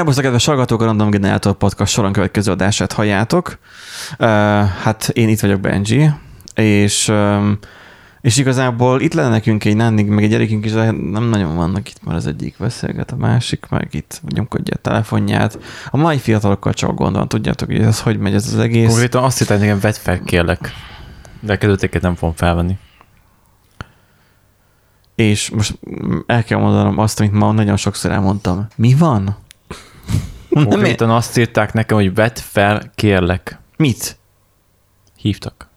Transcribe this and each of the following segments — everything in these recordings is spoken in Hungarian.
Szerbusztok, kedves hallgatók, a Random Generator Podcast soron következő adását halljátok. Uh, hát én itt vagyok, Benji, és, um, és igazából itt lenne nekünk egy nándig, meg egy gyerekünk is, de nem nagyon vannak itt, mert az egyik beszélget, a másik meg itt nyomkodja a telefonját. A mai fiatalokkal csak gondolom, tudjátok, hogy ez hogy megy ez az egész. Konkrétan azt hittem, nekem vedd fel, kérlek. De kezdőtéket nem fogom felvenni. És most el kell mondanom azt, amit ma nagyon sokszor elmondtam. Mi van? Konkrétan azt írták nekem, hogy vedd fel, kérlek. Mit? Hívtak.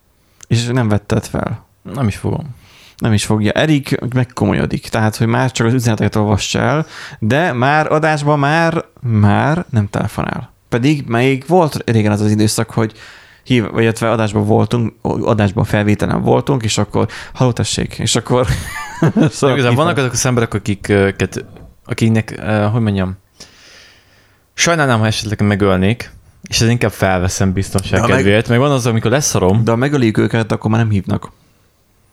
És nem vetted fel. Nem is fogom. Nem is fogja. Erik megkomolyodik, tehát, hogy már csak az üzeneteket olvassa el, de már adásban már, már nem telefonál. Pedig még volt régen az az időszak, hogy hív, illetve adásban voltunk, adásban felvételen voltunk, és akkor halótessék, és akkor... szóval Igazán vannak azok az emberek, akiket, akiknek, uh, hogy mondjam, sajnálnám, ha esetleg megölnék, és ez inkább felveszem biztonság ja, kedvéért, meg... meg van az, amikor leszarom. De ha megöljük őket, akkor már nem hívnak.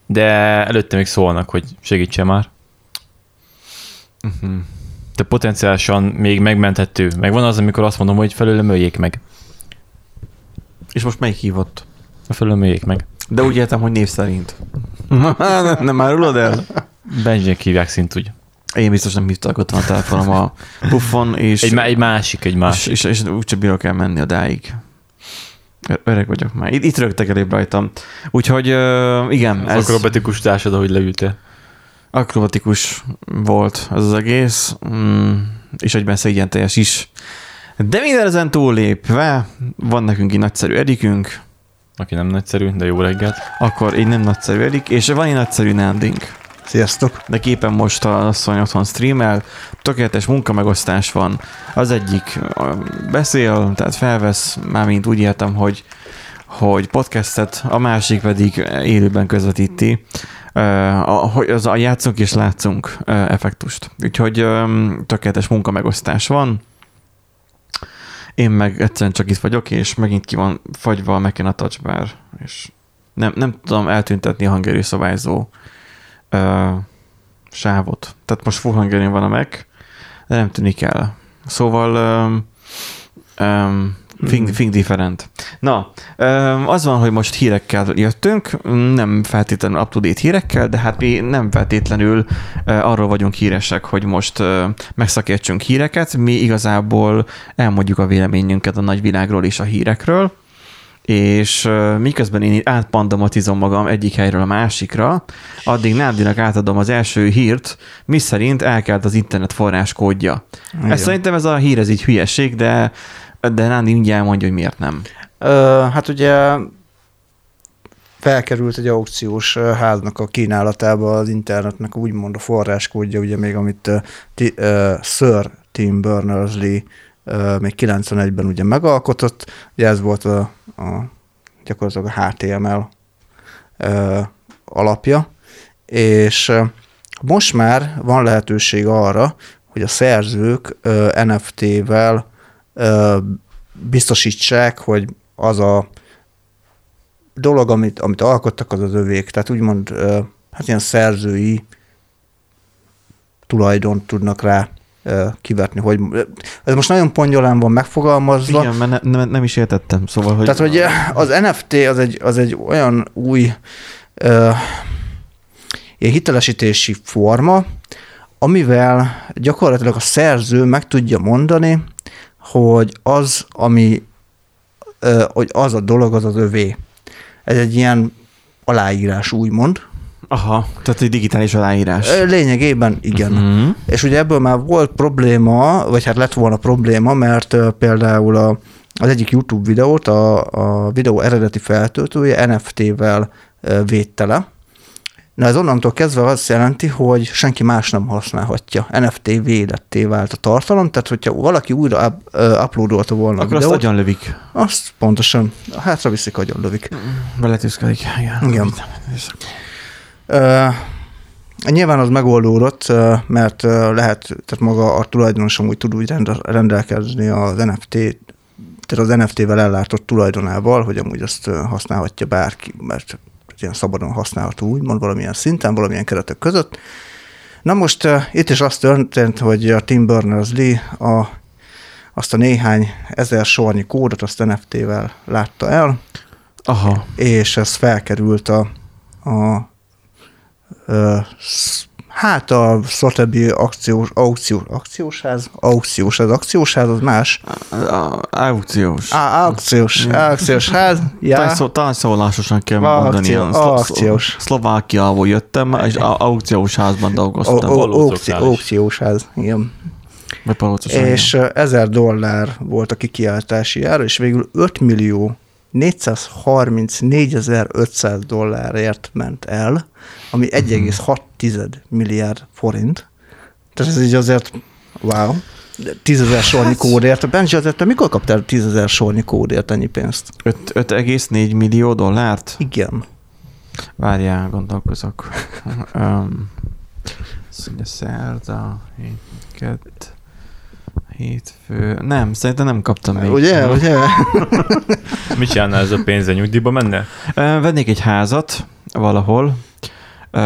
De előtte még szólnak, hogy segítsen már. Uh-huh. De potenciálisan még megmenthető. Meg van az, amikor azt mondom, hogy felőlem öljék meg. És most melyik hívott? A felőlem öljék meg. De úgy értem, hogy név szerint. nem, nem árulod el? Benjinek hívják szint úgy. Én biztos nem hívtak, ott van a telefonom a puffon, és... Egy, egy másik, egy másik. És, és, és úgyse bírok el menni odáig. Öreg vagyok már. Itt, itt rögtek elébb rajtam. Úgyhogy uh, igen. Az ez... akrobatikus társad, ahogy leültél. Akrobatikus volt az az egész, mm, és egyben szégyen teljes is. De minden ezen túllépve, van nekünk egy nagyszerű Erikünk. Aki nem nagyszerű, de jó reggelt. Akkor így nem nagyszerű Erik, és van egy nagyszerű Nandink. Sziasztok! De képen most a asszony otthon streamel, tökéletes munkamegosztás van. Az egyik beszél, tehát felvesz, mármint úgy értem, hogy, hogy podcastet, a másik pedig élőben közvetíti, hogy az a játszunk és látszunk effektust. Úgyhogy tökéletes munkamegosztás van. Én meg egyszerűen csak itt vagyok, és megint ki van fagyva a Mac a touchbar, és nem, nem tudom eltüntetni a hangerő szabályzó uh, sávot. Tehát most full hangering van a Mac, de nem tűnik el. Szóval um, um, think, think different. Na, az van, hogy most hírekkel jöttünk, nem feltétlenül up-to-date hírekkel, de hát mi nem feltétlenül arról vagyunk híresek, hogy most megszakértsünk híreket, mi igazából elmondjuk a véleményünket a nagyvilágról és a hírekről, és miközben én átpandamatizom magam egyik helyről a másikra, addig Nádinak átadom az első hírt, mi szerint elkelt az internet forráskódja. Igen. Ezt szerintem ez a hír, ez így hülyeség, de, de Nádi mindjárt mondja, hogy miért nem. Ö, hát ugye felkerült egy aukciós háznak a kínálatába az internetnek úgymond a forráskódja, ugye még amit t- uh, Sir Tim Berners-Lee még 91-ben ugye megalkotott, ugye ez volt a, a gyakorlatilag a HTML alapja, és most már van lehetőség arra, hogy a szerzők NFT-vel biztosítsák, hogy az a dolog, amit, amit alkottak, az az övék. Tehát úgymond hát ilyen szerzői tulajdont tudnak rá kivetni, hogy ez most nagyon pongyolán van megfogalmazva. Igen, mert ne, ne, nem is értettem, szóval, hogy... Tehát, hogy az NFT az egy, az egy olyan új uh, hitelesítési forma, amivel gyakorlatilag a szerző meg tudja mondani, hogy az, ami, uh, hogy az a dolog, az az övé. Ez egy ilyen aláírás, úgymond, Aha, tehát egy digitális aláírás. Lényegében igen. Uh-huh. És ugye ebből már volt probléma, vagy hát lett volna probléma, mert például a, az egyik YouTube videót a, a videó eredeti feltöltője NFT-vel védte le. Na ez onnantól kezdve azt jelenti, hogy senki más nem használhatja. NFT védetté vált a tartalom, tehát hogyha valaki újra up, uploadolta volna Akkor a videót, azt agyon lövik. Azt pontosan, hátra viszik, agyon lövik. Beletűzkedik. Igen. Igen. Nyilván az megoldódott, mert lehet, tehát maga a tulajdonosom úgy tud úgy rendelkezni az NFT, tehát az NFT-vel ellátott tulajdonával, hogy amúgy azt használhatja bárki, mert ilyen szabadon használható, úgymond valamilyen szinten, valamilyen keretek között. Na most uh, itt is az történt, hogy a Tim Berners-Lee a azt a néhány ezer sornyi kódot, azt NFT-vel látta el, Aha. és ez felkerült a, a Hát a Sotheby akciós, aukciós, akciósház, aukciós, az akciósház, az más. Aukciós. Á, aukciós, aukciós ház. Ja. Tanszólásosan kell mondani. Aukciós. Szlovákiából jöttem, és aukciós házban dolgoztam. Aukciós ház, igen. És ezer dollár volt a kikiáltási ára, és végül 5 millió 434.500 dollárért ment el, ami 1,6 milliárd forint. Tehát ez így azért, wow. Tízezer sornyi hát- kódért. Benji, azért te mikor kaptál tízezer sornyi kódért ennyi pénzt? 5,4 millió dollárt? Igen. Várjál, gondolkozok. um, szerda, kett, hétfő. Nem, szerintem nem kaptam még. Ugye, ugye? Mit csinálnál ez a pénze? Nyugdíjba menne? Vennék egy házat valahol, Uh,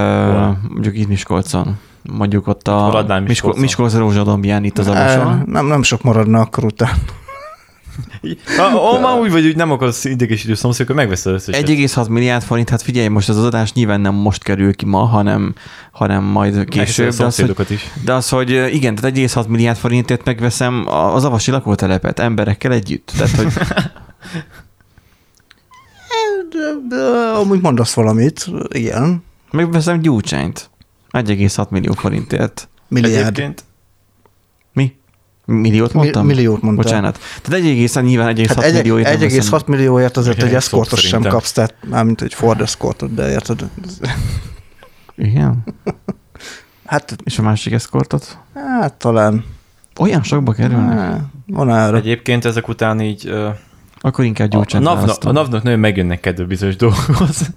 mondjuk itt Miskolcon. Mondjuk ott a Miskolcon, Miskolc Rózsadombján itt az Avason. Nem, nem sok maradna akkor utána. Ha már úgy vagy, hogy nem akarsz idegesítő szomszédok, akkor megveszed összeset. 1,6 milliárd forint, hát figyelj, most az adás nyilván nem most kerül ki ma, hanem, hanem majd később. De az, hogy, is. de az, hogy igen, tehát 1,6 milliárd forintért megveszem az avasi lakótelepet emberekkel együtt. Tehát, hogy... amúgy mondasz valamit, igen. Megveszem gyúcsányt. 1,6 millió forintért. Milliárd. Egyébként? Mi? Milliót mondtam? Mi, milliót mondtam. Bocsánat. Tehát 1,6 nyilván 1,6 hát millióért. 1,6 millióért azért egy eszkortot sem kapsz, tehát mármint egy Ford eszkortot, de érted? Igen? Hát, és a másik eszkortot? Hát talán. Olyan sokba kerülnek? Hát, van erre. Egyébként ezek után így... Uh, Akkor inkább a, a, a NAV-nak nagyon megjönnek kedve bizonyos dolgokhoz.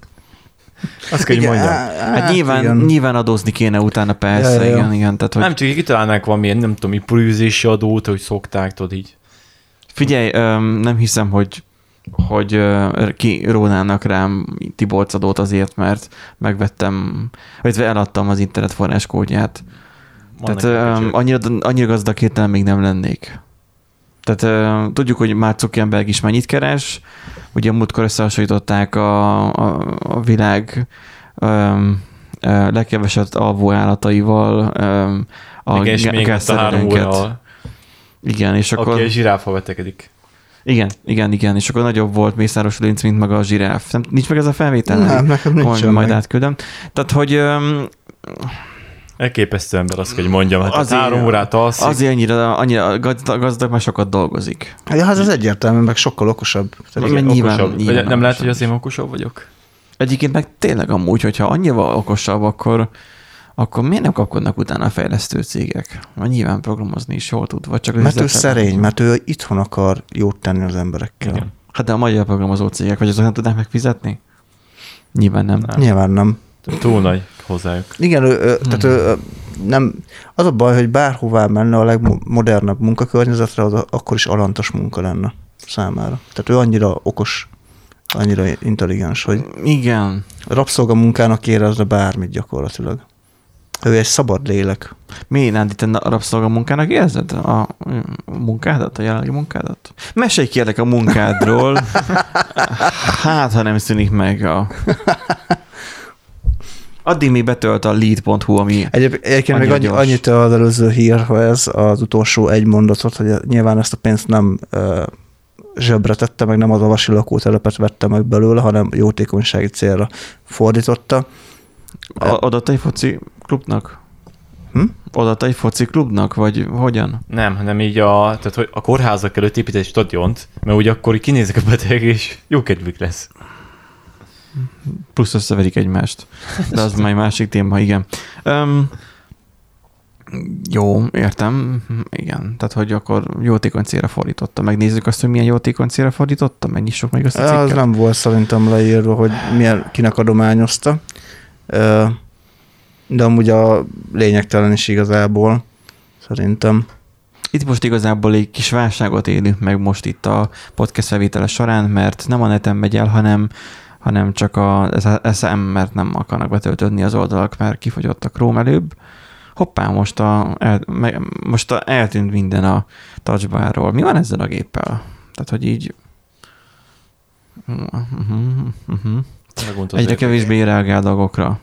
Azt kell, hogy mondjam. Hát, hát nyilván, igen. nyilván adózni kéne utána, persze, ja, ja, igen, igen. Tehát, hogy... Nem csak kitalálnák valamilyen, nem tudom, prűzési adót, hogy szokták, tudod így. Figyelj, nem hiszem, hogy hogy ki rónának rám Tibolc adót azért, mert megvettem, vagy eladtam az internet forráskódját. Tehát annyira, annyira gazdag hirtelen még nem lennék. Tehát tudjuk, hogy már Zuckerberg is mennyit keres, ugye múltkor összehasonlították a, a, a világ um, legkeveset alvó állataival um, a három Igen, és akkor... Aki a zsiráfa vetekedik. Igen, igen, igen, és akkor nagyobb volt Mészáros Lőnc, mint maga a zsiráf. Nem, nincs meg ez a felvétel? Nem, nekem nincs Majd átküldöm. Tehát, hogy um, Elképesztő ember, azt kell, hogy mondjam. Hát azért, három órát alszik. Azért annyira, annyira gazdag, gazdag, mert sokat dolgozik. Ja, hát az egyértelmű, meg sokkal okosabb. Tehát Igen, nyilván, okosabb. Nyilván nem lehet, hogy azért okosabb vagyok? Egyébként meg tényleg amúgy, hogyha annyival okosabb, akkor, akkor miért nem kapkodnak utána a fejlesztő cégek? Mert nyilván programozni is jól tud, vagy csak Mert ő szerény, mert ő itthon akar jót tenni az emberekkel. Igen. Hát de a magyar programozó cégek, vagy azok nem tudnak megfizetni? Nyilván nem. nem. Nyilván nem. Túl nagy hozzájuk. Igen, ő, ő, hmm. tehát ő, nem, az a baj, hogy bárhová menne a legmodernebb munkakörnyezetre, az akkor is alantas munka lenne számára. Tehát ő annyira okos, annyira intelligens, hogy igen. rabszolgamunkának érezne bármit gyakorlatilag. Ő egy szabad lélek. Mi, Nándi, te a rabszolgamunkának érzed a munkádat, a jelenlegi munkádat? Mesélj kérlek a munkádról. hát, ha nem szűnik meg a Addig még betölt a lead.hu, ami Egyéb, Egyébként még annyi, annyit az előző hírhez az utolsó egy mondatot, hogy nyilván ezt a pénzt nem uh, zsebre tette, meg nem az avasi lakótelepet vette meg belőle, hanem jótékonysági célra fordította. A, adott egy foci klubnak? Hm? Adott egy foci klubnak, vagy hogyan? Nem, hanem így a, tehát, hogy a kórházak előtt épít egy stadiont, mert úgy akkor kinézek a beteg, és jó kedvük lesz plusz összeverik egymást. De az már egy másik téma, igen. Um, jó, értem. Igen, tehát hogy akkor jótékony célra fordította. Megnézzük azt, hogy milyen jótékony célra fordította, mennyi sok meg azt a cikket. Az nem volt szerintem leírva, hogy milyen, kinek adományozta. De amúgy a lényegtelen is igazából, szerintem. Itt most igazából egy kis válságot élünk meg most itt a podcast felvétele során, mert nem a neten megy el, hanem hanem csak a SM, mert nem akarnak betöltődni az oldalak, mert kifogyott a Chrome előbb, hoppá, most, a, el, me, most a, eltűnt minden a touchbarról. Mi van ezzel a géppel? Tehát, hogy így... Uh-huh, uh-huh. Egyre kevésbé reagál dolgokra.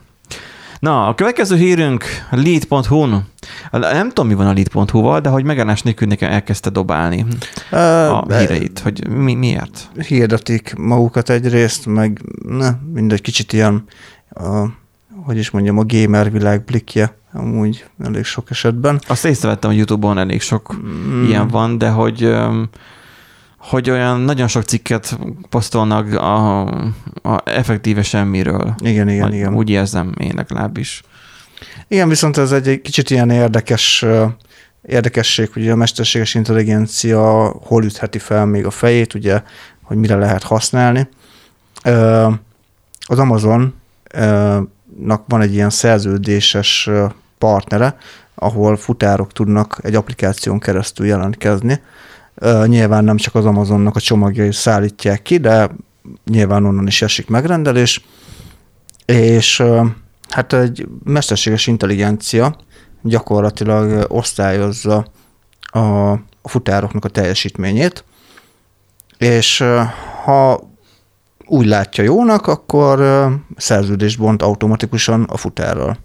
Na, a következő hírünk lead.hu-n. Nem tudom, mi van a lead.hu-val, de hogy megállás nélkül nekem elkezdte dobálni a híreit, hogy mi, miért. Hirdetik magukat egyrészt, meg ne, mindegy kicsit ilyen, a, hogy is mondjam, a gamer világ blikje, amúgy elég sok esetben. Azt észrevettem, hogy Youtube-on elég sok mm. ilyen van, de hogy hogy olyan nagyon sok cikket posztolnak a, a effektíve semmiről. Igen, igen, Majd igen. Úgy érzem én legalábbis. Igen, viszont ez egy kicsit ilyen érdekes érdekesség, hogy a mesterséges intelligencia hol ütheti fel még a fejét, ugye, hogy mire lehet használni. Az Amazonnak van egy ilyen szerződéses partnere, ahol futárok tudnak egy applikáción keresztül jelentkezni, Nyilván nem csak az Amazonnak a csomagjai szállítják ki, de nyilván onnan is esik megrendelés, és hát egy mesterséges intelligencia gyakorlatilag osztályozza a futároknak a teljesítményét, és ha úgy látja jónak, akkor szerződést bont automatikusan a futárral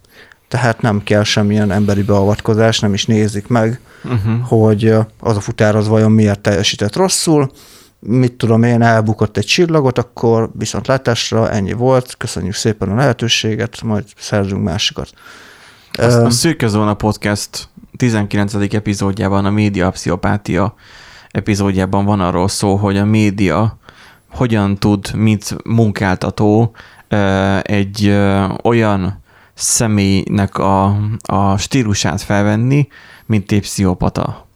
tehát nem kell semmilyen emberi beavatkozás, nem is nézik meg, uh-huh. hogy az a futár az vajon miért teljesített rosszul, mit tudom én, elbukott egy csillagot, akkor viszont látásra ennyi volt, köszönjük szépen a lehetőséget, majd szerzünk másikat. A, a Szűke Zóna Podcast 19. epizódjában, a média pszichopátia epizódjában van arról szó, hogy a média hogyan tud, mint munkáltató egy olyan személynek a, a stílusát felvenni, mint egy pszichopata.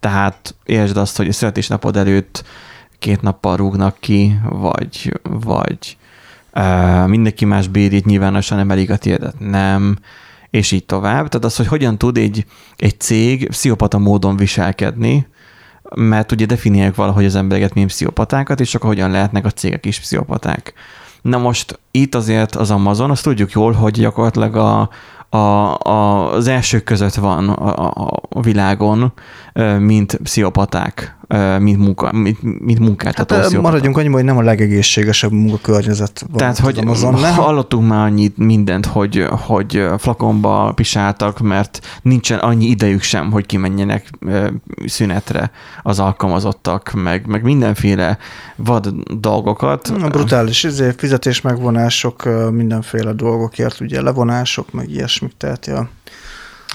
Tehát értsd azt, hogy a születésnapod előtt két nappal rúgnak ki, vagy, vagy uh, mindenki más bérét nyilvánosan emelik a tiédet, nem, és így tovább. Tehát az, hogy hogyan tud egy, egy cég pszichopata módon viselkedni, mert ugye definiálják valahogy az embereket, mint pszichopatákat, és akkor hogyan lehetnek a cégek is pszichopaták. Na most itt azért az Amazon, azt tudjuk jól, hogy gyakorlatilag a, a, a, az elsők között van a, a, a világon, mint pszichopaták, mint, munka, mint, mint munkáltató hát, Maradjunk annyi, hogy nem a legegészségesebb munkakörnyezet van. Tehát, hogy Amazon, hallottunk már annyit mindent, hogy, hogy flakonba pisáltak, mert nincsen annyi idejük sem, hogy kimenjenek szünetre az alkalmazottak, meg, meg mindenféle vad dolgokat. A brutális izé, fizetés megvonások, mindenféle dolgokért, ugye levonások, meg ilyesmik, tehát ja.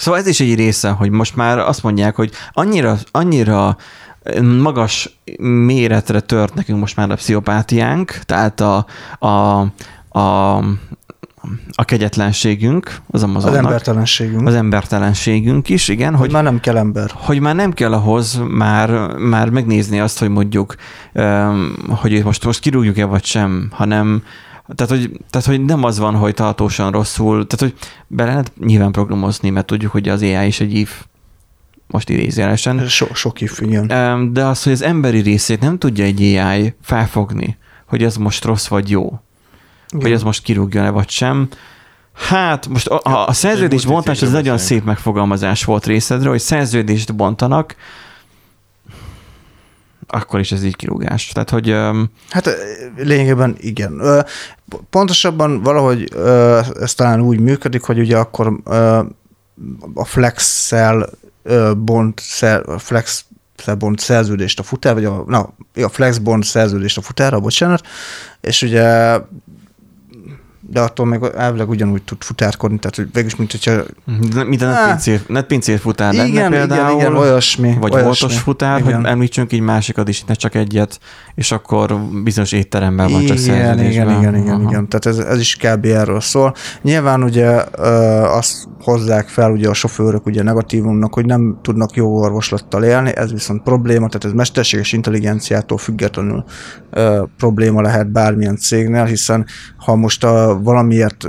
Szóval ez is egy része, hogy most már azt mondják, hogy annyira, annyira magas méretre tört nekünk most már a pszichopátiánk, tehát a, a, a, a kegyetlenségünk, az Amazonnak. Az embertelenségünk. Az embertelenségünk is, igen. Hogy, hogy már nem kell ember. Hogy már nem kell ahhoz már, már megnézni azt, hogy mondjuk, hogy most, most kirúgjuk-e vagy sem, hanem, tehát hogy, tehát, hogy nem az van, hogy tartósan rosszul, tehát, hogy be lehet nyilván programozni, mert tudjuk, hogy az AI is egy if, most idézélesen. So, sok if, igen. De az, hogy az emberi részét nem tudja egy AI felfogni, hogy ez most rossz vagy jó, igen. hogy ez most kirúgjon-e vagy sem, Hát most a, a szerződés bontás az nagyon szép megfogalmazás volt részedről, hogy szerződést bontanak, akkor is ez így kirúgás. Tehát, hogy... Hát lényegében igen. Pontosabban valahogy ez talán úgy működik, hogy ugye akkor a flex-szel bont, flex bond szerződést a futár, vagy a, na, a flexbond szerződést a futára, bocsánat, és ugye de attól meg elvileg ugyanúgy tud futárkodni, tehát hogy végülis, mint hogyha... Mint a netpincér, netpincér futár igen, lenne például, igen, igen, olyasmi. Vagy olyasmi, voltos futár, igen. hogy említsünk így másikat is, ne csak egyet, és akkor bizonyos étteremben van csak igen, igen, igen, igen, igen, tehát ez, ez is kb. erről szól. Nyilván ugye azt hozzák fel ugye a sofőrök ugye negatívumnak, hogy nem tudnak jó orvoslattal élni, ez viszont probléma, tehát ez mesterséges intelligenciától függetlenül ö, probléma lehet bármilyen cégnél, hiszen ha most a, valamiért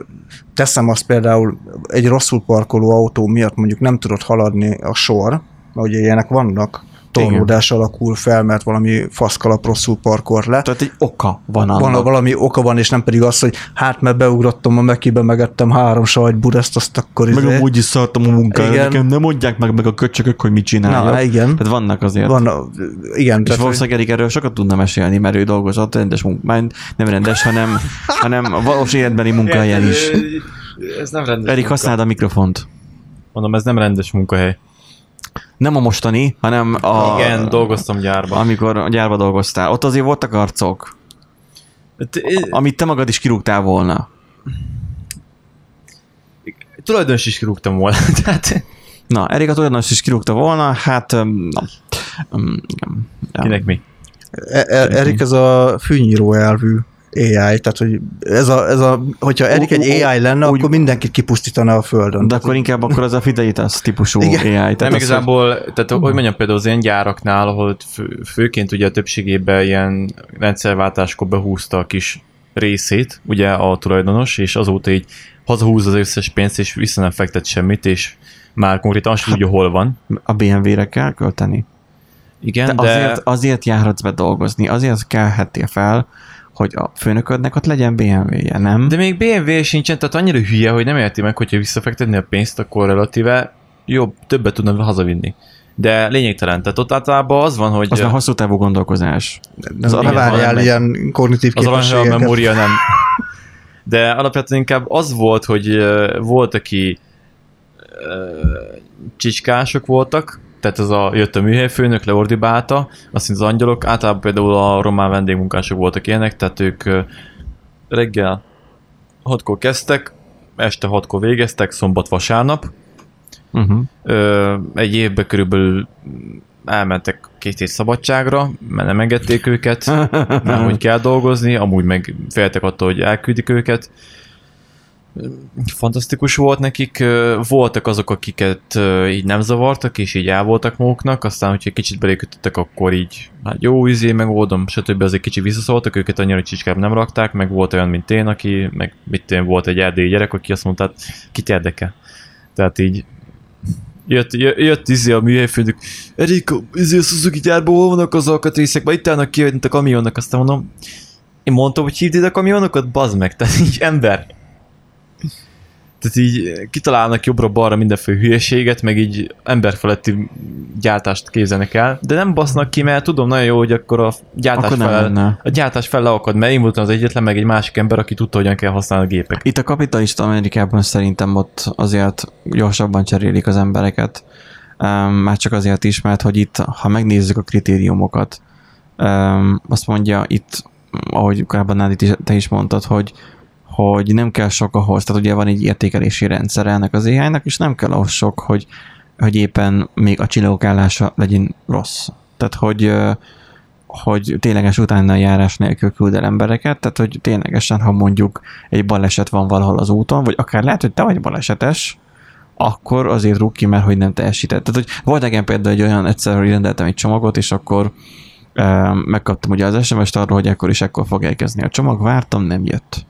teszem azt például egy rosszul parkoló autó miatt mondjuk nem tudott haladni a sor, mert ugye ilyenek vannak, torlódás alakul fel, mert valami faszkalap rosszul parkol le. Tehát egy oka van annak. Van, valami oka van, és nem pedig az, hogy hát mert beugrottam a mekibe, megettem három sajtburest, azt akkor Meg izé- amúgy is szartam a munkára, Igen. nekem nem mondják meg, meg a köcsökök, hogy mit csináljak. Na, igen. Tehát vannak azért. Van, igen, És tehát, valószínűleg Erik erről sokat tudna mesélni, mert ő dolgozott rendes munkán, nem rendes, hanem, hanem a valós életbeni munkahelyen is. Ez nem rendes Erik, használd a mikrofont. Mondom, ez nem rendes munkahely. Nem a mostani, hanem a... Igen, dolgoztam gyárban. Amikor a gyárba dolgoztál. Ott azért voltak arcok, T- amit te magad is kirúgtál volna. Tulajdonos is kirúgtam volna. Tehát Na, Erik a tulajdonos is kirúgta volna, hát na. Igen. Kinek mi? E- E- Erik ez a fűnyíró elvű AI, tehát hogy ez a, ez a, hogyha Erik egy AI lenne, úgy- akkor mindenkit kipusztítana a földön. De akkor inkább akkor az a Fidelitas típusú Igen. AI. Tehát Nem az, hogy- igazából, tehát hogy mondjam például az ilyen gyáraknál, ahol fő, főként ugye a többségében ilyen rendszerváltáskor behúzta a kis részét, ugye a tulajdonos, és azóta így hazahúz az összes pénzt, és vissza nem fektet semmit, és már konkrétan azt sem tudja, hol van. a BMW-re kell költeni. Igen, De, de, azért, azért járhatsz be dolgozni, azért kelhettél fel, hogy a főnöködnek ott legyen BMW-je, nem? de még BMW sincsen, tehát annyira hülye, hogy nem érti meg, hogyha visszafektetni a pénzt, akkor relatíve jobb, többet tudna hazavinni. De lényegtelen, tehát ott általában az van, hogy az már hosszú távú gondolkozás. az ne várjál ilyen kognitív az aranyhal a memória nem. De alapvetően inkább az volt, hogy volt, aki csicskások voltak, tehát ez a, jött a műhelyfőnök, leordibálta, azt az angyalok, általában például a román vendégmunkások voltak ilyenek, tehát ők reggel hatkor kezdtek, este hatkor végeztek, szombat, vasárnap, Uh-huh. Ö, egy évben körülbelül elmentek két hét szabadságra, mert nem engedték őket, nem, hogy kell dolgozni, amúgy meg féltek attól, hogy elküldik őket. Fantasztikus volt nekik. Voltak azok, akiket így nem zavartak, és így el voltak maguknak, aztán, hogyha kicsit belékötöttek, akkor így, hát jó, izé, megoldom, stb. azért kicsit visszaszóltak, őket annyira csicskább nem rakták, meg volt olyan, mint én, aki, meg mit én, volt egy erdélyi gyerek, aki azt mondta, hát kit érdekel. Tehát így jött, jött, izé a műhelyfőnök, Erik, izé a Suzuki gyárból hol vannak az alkatrészek, majd itt állnak ki, a kamionnak, aztán mondom, én mondtam, hogy hívd ide a kamionokat, bazd meg, tehát így ember. Tehát így kitalálnak jobbra-balra mindenféle hülyeséget, meg így emberfeletti gyártást képzelnek el, de nem basznak ki, mert tudom nagyon jó, hogy akkor a gyártás, Akkor fel, lenne. a gyártás fel leakad, mert én voltam az egyetlen, meg egy másik ember, aki tudta, hogyan kell használni a gépeket. Itt a kapitalista Amerikában szerintem ott azért gyorsabban cserélik az embereket. Um, már csak azért is, mert hogy itt, ha megnézzük a kritériumokat, um, azt mondja itt, ahogy korábban Nádi te is mondtad, hogy hogy nem kell sok ahhoz, tehát ugye van egy értékelési rendszer ennek az ai és nem kell ahhoz sok, hogy, hogy éppen még a csillagok állása legyen rossz. Tehát, hogy, hogy tényleges utána járás nélkül küld el embereket, tehát, hogy ténylegesen, ha mondjuk egy baleset van valahol az úton, vagy akár lehet, hogy te vagy balesetes, akkor azért rúg ki, mert hogy nem teljesített. Tehát, hogy volt nekem például egy olyan, egyszer, hogy rendeltem egy csomagot, és akkor megkaptam ugye az SMS-t arról, hogy akkor is ekkor fog elkezdeni a csomag, vártam, nem jött.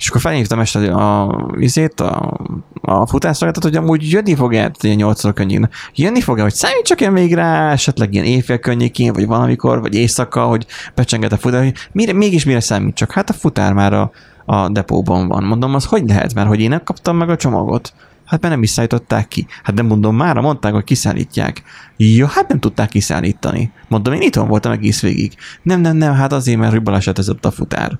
És akkor felhívtam este a vizét, a, a futásszolgáltat, hogy amúgy jönni fog el, ilyen 8 könnyűn. Jönni fog el, hogy számítsak én még rá, esetleg ilyen éjfél környékén, vagy valamikor, vagy éjszaka, hogy becsenget a futár, hogy mire, mégis mire számítsak? Hát a futár már a, a depóban van. Mondom, az hogy lehet, mert hogy én nem kaptam meg a csomagot? Hát mert nem is szállították ki. Hát nem mondom, már mondták, hogy kiszállítják. Jó, hát nem tudták kiszállítani. Mondom, én itthon voltam egész végig. Nem, nem, nem, hát azért, mert hogy balesetezett a futár.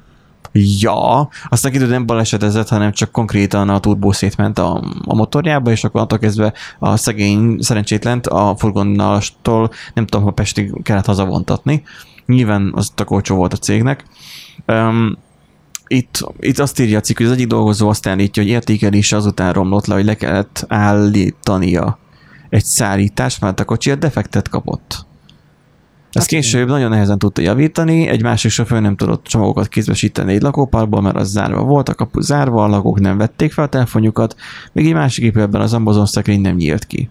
Ja, aztán kiderült, nem balesetezett, hanem csak konkrétan a turbó szétment a, a motorjába, és akkor attól kezdve a szegény szerencsétlent a furgonnalastól nem tudom, ha Pestig kellett hazavontatni. Nyilván az tök olcsó volt a cégnek. Um, itt, itt azt írja a cikk, hogy az egyik dolgozó azt állítja, hogy értékelése azután romlott le, hogy le kellett állítania egy szállítást, mert a kocsi egy defektet kapott. Ezt később nagyon nehezen tudta javítani, egy másik sofőr nem tudott csomagokat kézbesíteni egy lakóparkból, mert az zárva volt, a kapu zárva, a lakók nem vették fel a telefonjukat, még egy másik épületben az Amazon szekrény nem nyílt ki.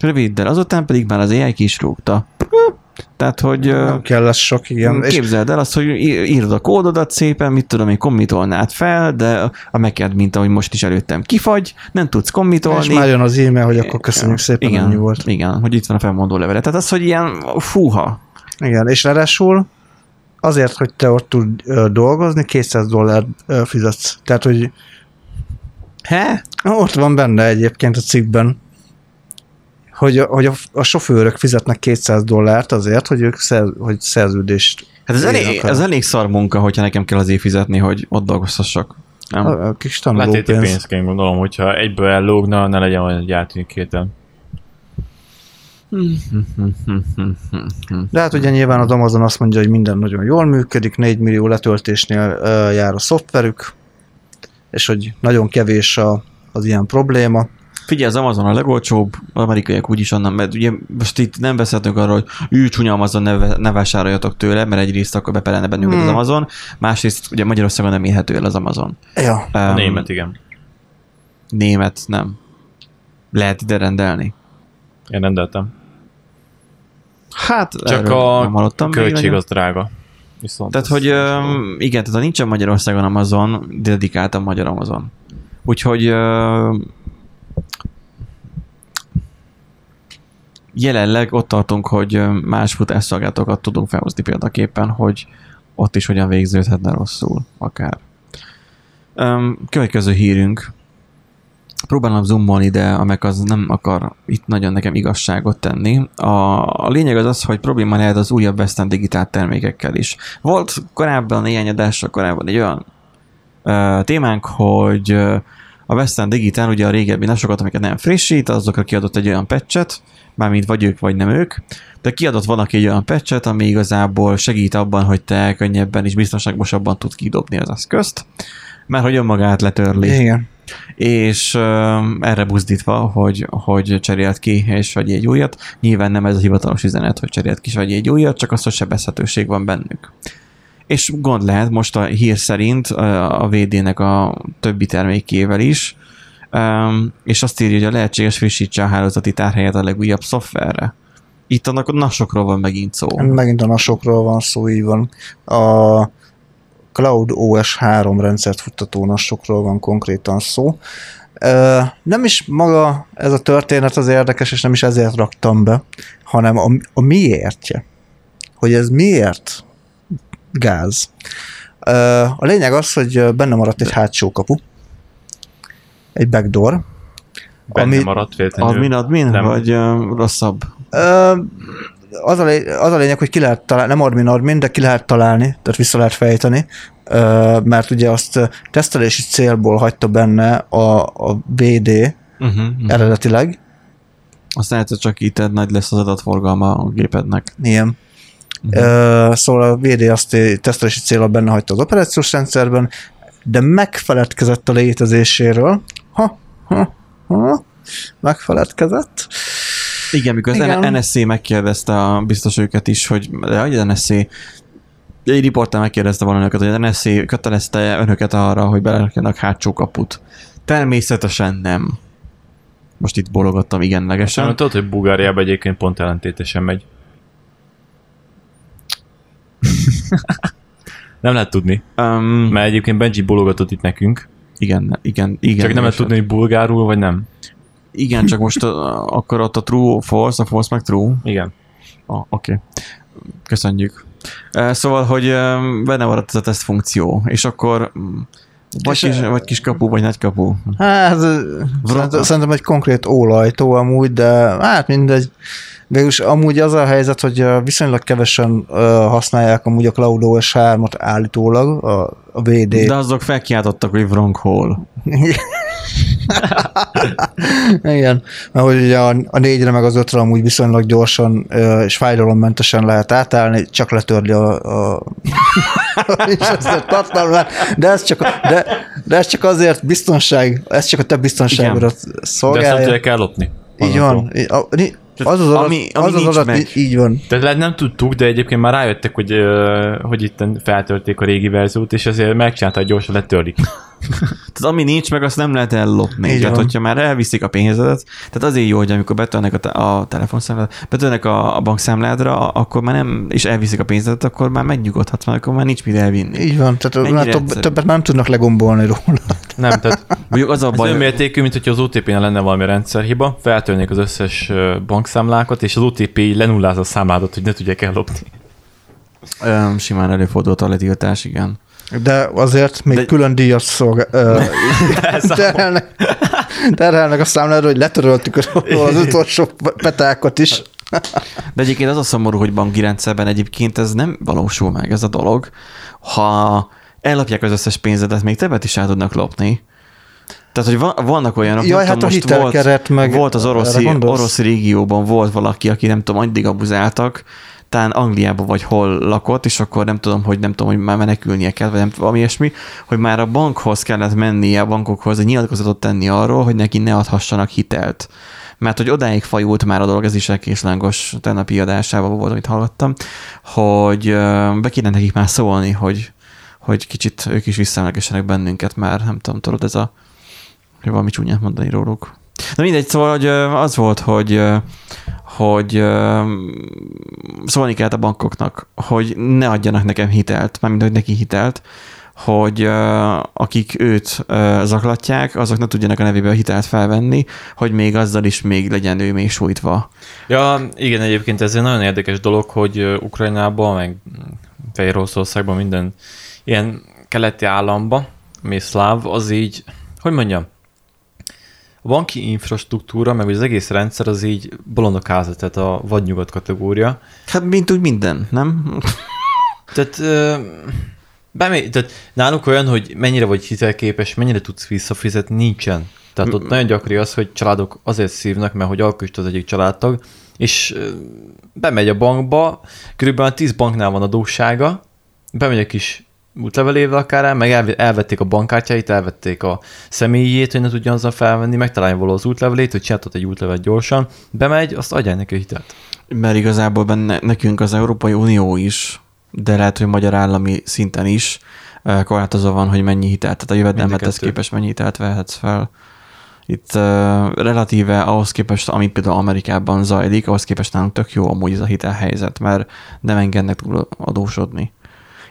Röviddel azután pedig már az AI ki is rúgta. Tehát, hogy... Nem kell lesz sok, igen. Képzeld el azt, hogy írod a kódodat szépen, mit tudom én, kommitolnád fel, de a meked, mint ahogy most is előttem kifagy, nem tudsz kommitolni. És már jön az e-mail, hogy akkor köszönjük szépen, igen, ennyi volt. Igen, hogy itt van a felmondó levele. Tehát az, hogy ilyen fúha. Igen, és ráadásul azért, hogy te ott tud dolgozni, 200 dollár fizetsz. Tehát, hogy He? Ott van benne egyébként a cikkben, hogy, a, hogy a, a sofőrök fizetnek 200 dollárt azért, hogy ők szer, hogy szerződést Hát ez elég, ez elég szar munka, hogyha nekem kell azért fizetni, hogy ott dolgozhassak. Nem? A, a kis tanulópénz. pénz. pénzként gondolom, hogyha egyből ellógna, ne legyen olyan, hogy átűnik. De hát ugye nyilván az Amazon azt mondja, hogy minden nagyon jól működik, 4 millió letöltésnél uh, jár a szoftverük, és hogy nagyon kevés a, az ilyen probléma. Figyelj, az Amazon a legolcsóbb, amerikaiak úgyis onnan, mert ugye most itt nem beszéltünk arról, hogy ő csúnya Amazon, ne, ne vásároljatok tőle, mert egyrészt akkor bepelene bennünket hmm. az Amazon, másrészt ugye Magyarországon nem érhető el az Amazon. Ja. Um, a német, igen. Német nem. Lehet ide rendelni. Én rendeltem. Hát, Csak a nem költség az drága. Viszont tehát, hogy um, igen, tehát ha nincsen Magyarországon Amazon, dedikáltan magyar Amazon. Úgyhogy uh, jelenleg ott tartunk, hogy más futásszolgálatokat tudunk felhozni példaképpen, hogy ott is hogyan végződhetne rosszul, akár. Következő hírünk próbálom zoomolni, de amek az nem akar itt nagyon nekem igazságot tenni. A, a lényeg az az, hogy probléma lehet az újabb Western digitál termékekkel is. Volt korábban néhány adásra korábban egy olyan uh, témánk, hogy uh, a Western Digital ugye a régebbi nasokat, amiket nem frissít, azokra kiadott egy olyan patchet, mármint vagy ők, vagy nem ők, de kiadott valaki egy olyan patchet, ami igazából segít abban, hogy te könnyebben és biztonságosabban tud kidobni az eszközt, mert hogy önmagát letörli. Igen és uh, erre buzdítva, hogy, hogy cserélt ki és vagy egy újat. Nyilván nem ez a hivatalos üzenet, hogy cserélt ki vagy egy újat, csak az, hogy sebezhetőség van bennük. És gond lehet most a hír szerint a VD-nek a többi termékével is, um, és azt írja, hogy a lehetséges frissítse a hálózati tárhelyet a legújabb szoftverre. Itt annak a nasokról van megint szó. Megint a nasokról van szó, így van. A Cloud OS 3 rendszert futtató nasokról van konkrétan szó. Nem is maga ez a történet az érdekes, és nem is ezért raktam be, hanem a, a miértje. Hogy ez miért gáz. A lényeg az, hogy benne maradt egy hátsó kapu, egy backdoor, Benne ami maradt véletlenül. Admin, admin, nem. vagy uh, rosszabb? az a, lény, az a lényeg, hogy ki lehet találni, nem admin admin, de ki lehet találni, tehát vissza lehet fejteni, mert ugye azt tesztelési célból hagyta benne a, a BD uh-huh, uh-huh. eredetileg. Aztán egyszer csak itt nagy lesz az adatforgalma a gépednek. Igen. Uh-huh. Szóval a VD azt tesztelési célra benne hagyta az operációs rendszerben, de megfeledkezett a létezéséről. Ha, ha, ha, megfeledkezett. Igen, mikor az NSC megkérdezte a biztos őket is, hogy de hogy NSC egy riportál megkérdezte volna őket, hogy az NSC kötelezte önöket arra, hogy belerakjanak hátsó kaput. Természetesen nem. Most itt bologattam igenlegesen. Nem, tudod, hogy Bulgáriában egyébként pont ellentétesen megy. nem lehet tudni. Um, mert egyébként Benji bologatott itt nekünk. Igen, igen, igen. Csak nem lehet tudni, hogy bulgárul, vagy nem. Igen, csak most a, akkor ott a true, false, a false meg true. Igen. Ah, oké. Okay. Köszönjük. Szóval, hogy benne maradt ez a teszt funkció, és akkor mm, vagy, kis, vagy kis kapu, vagy nagy kapu. Hát, szerintem, szerintem egy konkrét ólajtó amúgy, de hát mindegy. Végülis amúgy az a helyzet, hogy viszonylag kevesen használják amúgy a CloudOS 3-at állítólag, a, a VD. De azok felkiáltottak, hogy wrong hole. Igen, mert hogy ugye a, a négyre meg az ötre amúgy viszonylag gyorsan és fájdalommentesen lehet átállni, csak letörli a, a, a tartalmát, de ez, csak, de, de ez csak azért biztonság, ez csak a te biztonságodra szolgálja. De ezt nem tudják ellopni. Így van. Az az adat, ami, ami az, az adat meg. így van. Tehát nem tudtuk, de egyébként már rájöttek, hogy, hogy itt feltörték a régi verziót, és ezért megcsinálták, hogy gyorsan letörlik. tehát ami nincs meg, azt nem lehet ellopni. Így tehát, van. hogyha már elviszik a pénzedet, tehát azért jó, hogy amikor betölnek a, te- a telefonszámlát, betölnek a, a bankszámládra, akkor már nem, és elviszik a pénzedet, akkor már megnyugodhatsz, mert akkor már nincs mire elvinni. Így van, tehát már több, többet már nem tudnak legombolni róla. Nem, tehát Mondjuk az a ez baj, olyan mértékű, mint hogyha az OTP-nél lenne valami rendszerhiba, feltörnék az összes bankszámlákat, és az OTP lenullázza a számládat, hogy ne tudják ellopni. Simán előfordult a letiltás, igen. De azért még De- külön díjat szolgál, terhelnek, terhelnek a számlára, hogy letöröltük az utolsó petákat is. De egyébként az a szomorú, hogy banki rendszerben egyébként ez nem valósul meg, ez a dolog. Ha ellopják az összes pénzedet, még többet is el tudnak lopni. Tehát, hogy van- vannak olyanok, Jaj, hát tudom, most volt, meg- volt az gondolsz? orosz régióban volt valaki, aki nem tudom, addig abuzáltak, talán Angliában vagy hol lakott, és akkor nem tudom, hogy nem tudom, hogy már menekülnie kell, vagy nem valami ilyesmi, hogy már a bankhoz kellett mennie, a bankokhoz egy nyilatkozatot tenni arról, hogy neki ne adhassanak hitelt. Mert hogy odáig fajult már a dolog, ez is elkéslangos tennapi adásában volt, amit hallottam, hogy be kéne nekik már szólni, hogy, hogy kicsit ők is visszaemlegessenek bennünket már, nem tudom, tudod, ez a hogy valami csúnyát mondani róluk. Na mindegy, szóval hogy az volt, hogy hogy ö, szólni kellett a bankoknak, hogy ne adjanak nekem hitelt, mármint, hogy neki hitelt, hogy akik őt zaklatják, azok ne tudjanak a nevébe a hitelt felvenni, hogy még azzal is még legyen ő még sújtva. Ja, igen, egyébként ez egy nagyon érdekes dolog, hogy Ukrajnában, meg Fehér minden ilyen keleti államba, ami szláv, az így, hogy mondjam, a banki infrastruktúra, meg az egész rendszer az így bolondok háza, tehát a vadnyugat kategória. Hát mint úgy minden, nem? Tehát, bemé- tehát náluk olyan, hogy mennyire vagy hitelképes, mennyire tudsz visszafizetni, nincsen. Tehát ott nagyon gyakori az, hogy családok azért szívnak, mert hogy alkust az egyik családtag, és bemegy a bankba, körülbelül 10 banknál van adóssága, bemegy a kis útlevelével akár el, meg elv- elvették a bankkártyáit, elvették a személyét, hogy ne tudja azzal felvenni, megtalálja valahol az útlevelét, hogy csináltat egy útlevet gyorsan, bemegy, azt adják neki a hitelt. Mert igazából benne, nekünk az Európai Unió is, de lehet, hogy magyar állami szinten is ö, korlátozva van, hogy mennyi hitelt, tehát a jövedelmethez képest mennyi hitelt vehetsz fel. Itt uh, relatíve ahhoz képest, ami például Amerikában zajlik, ahhoz képest nálunk tök jó amúgy ez a hitelhelyzet, mert nem engednek túl adósodni.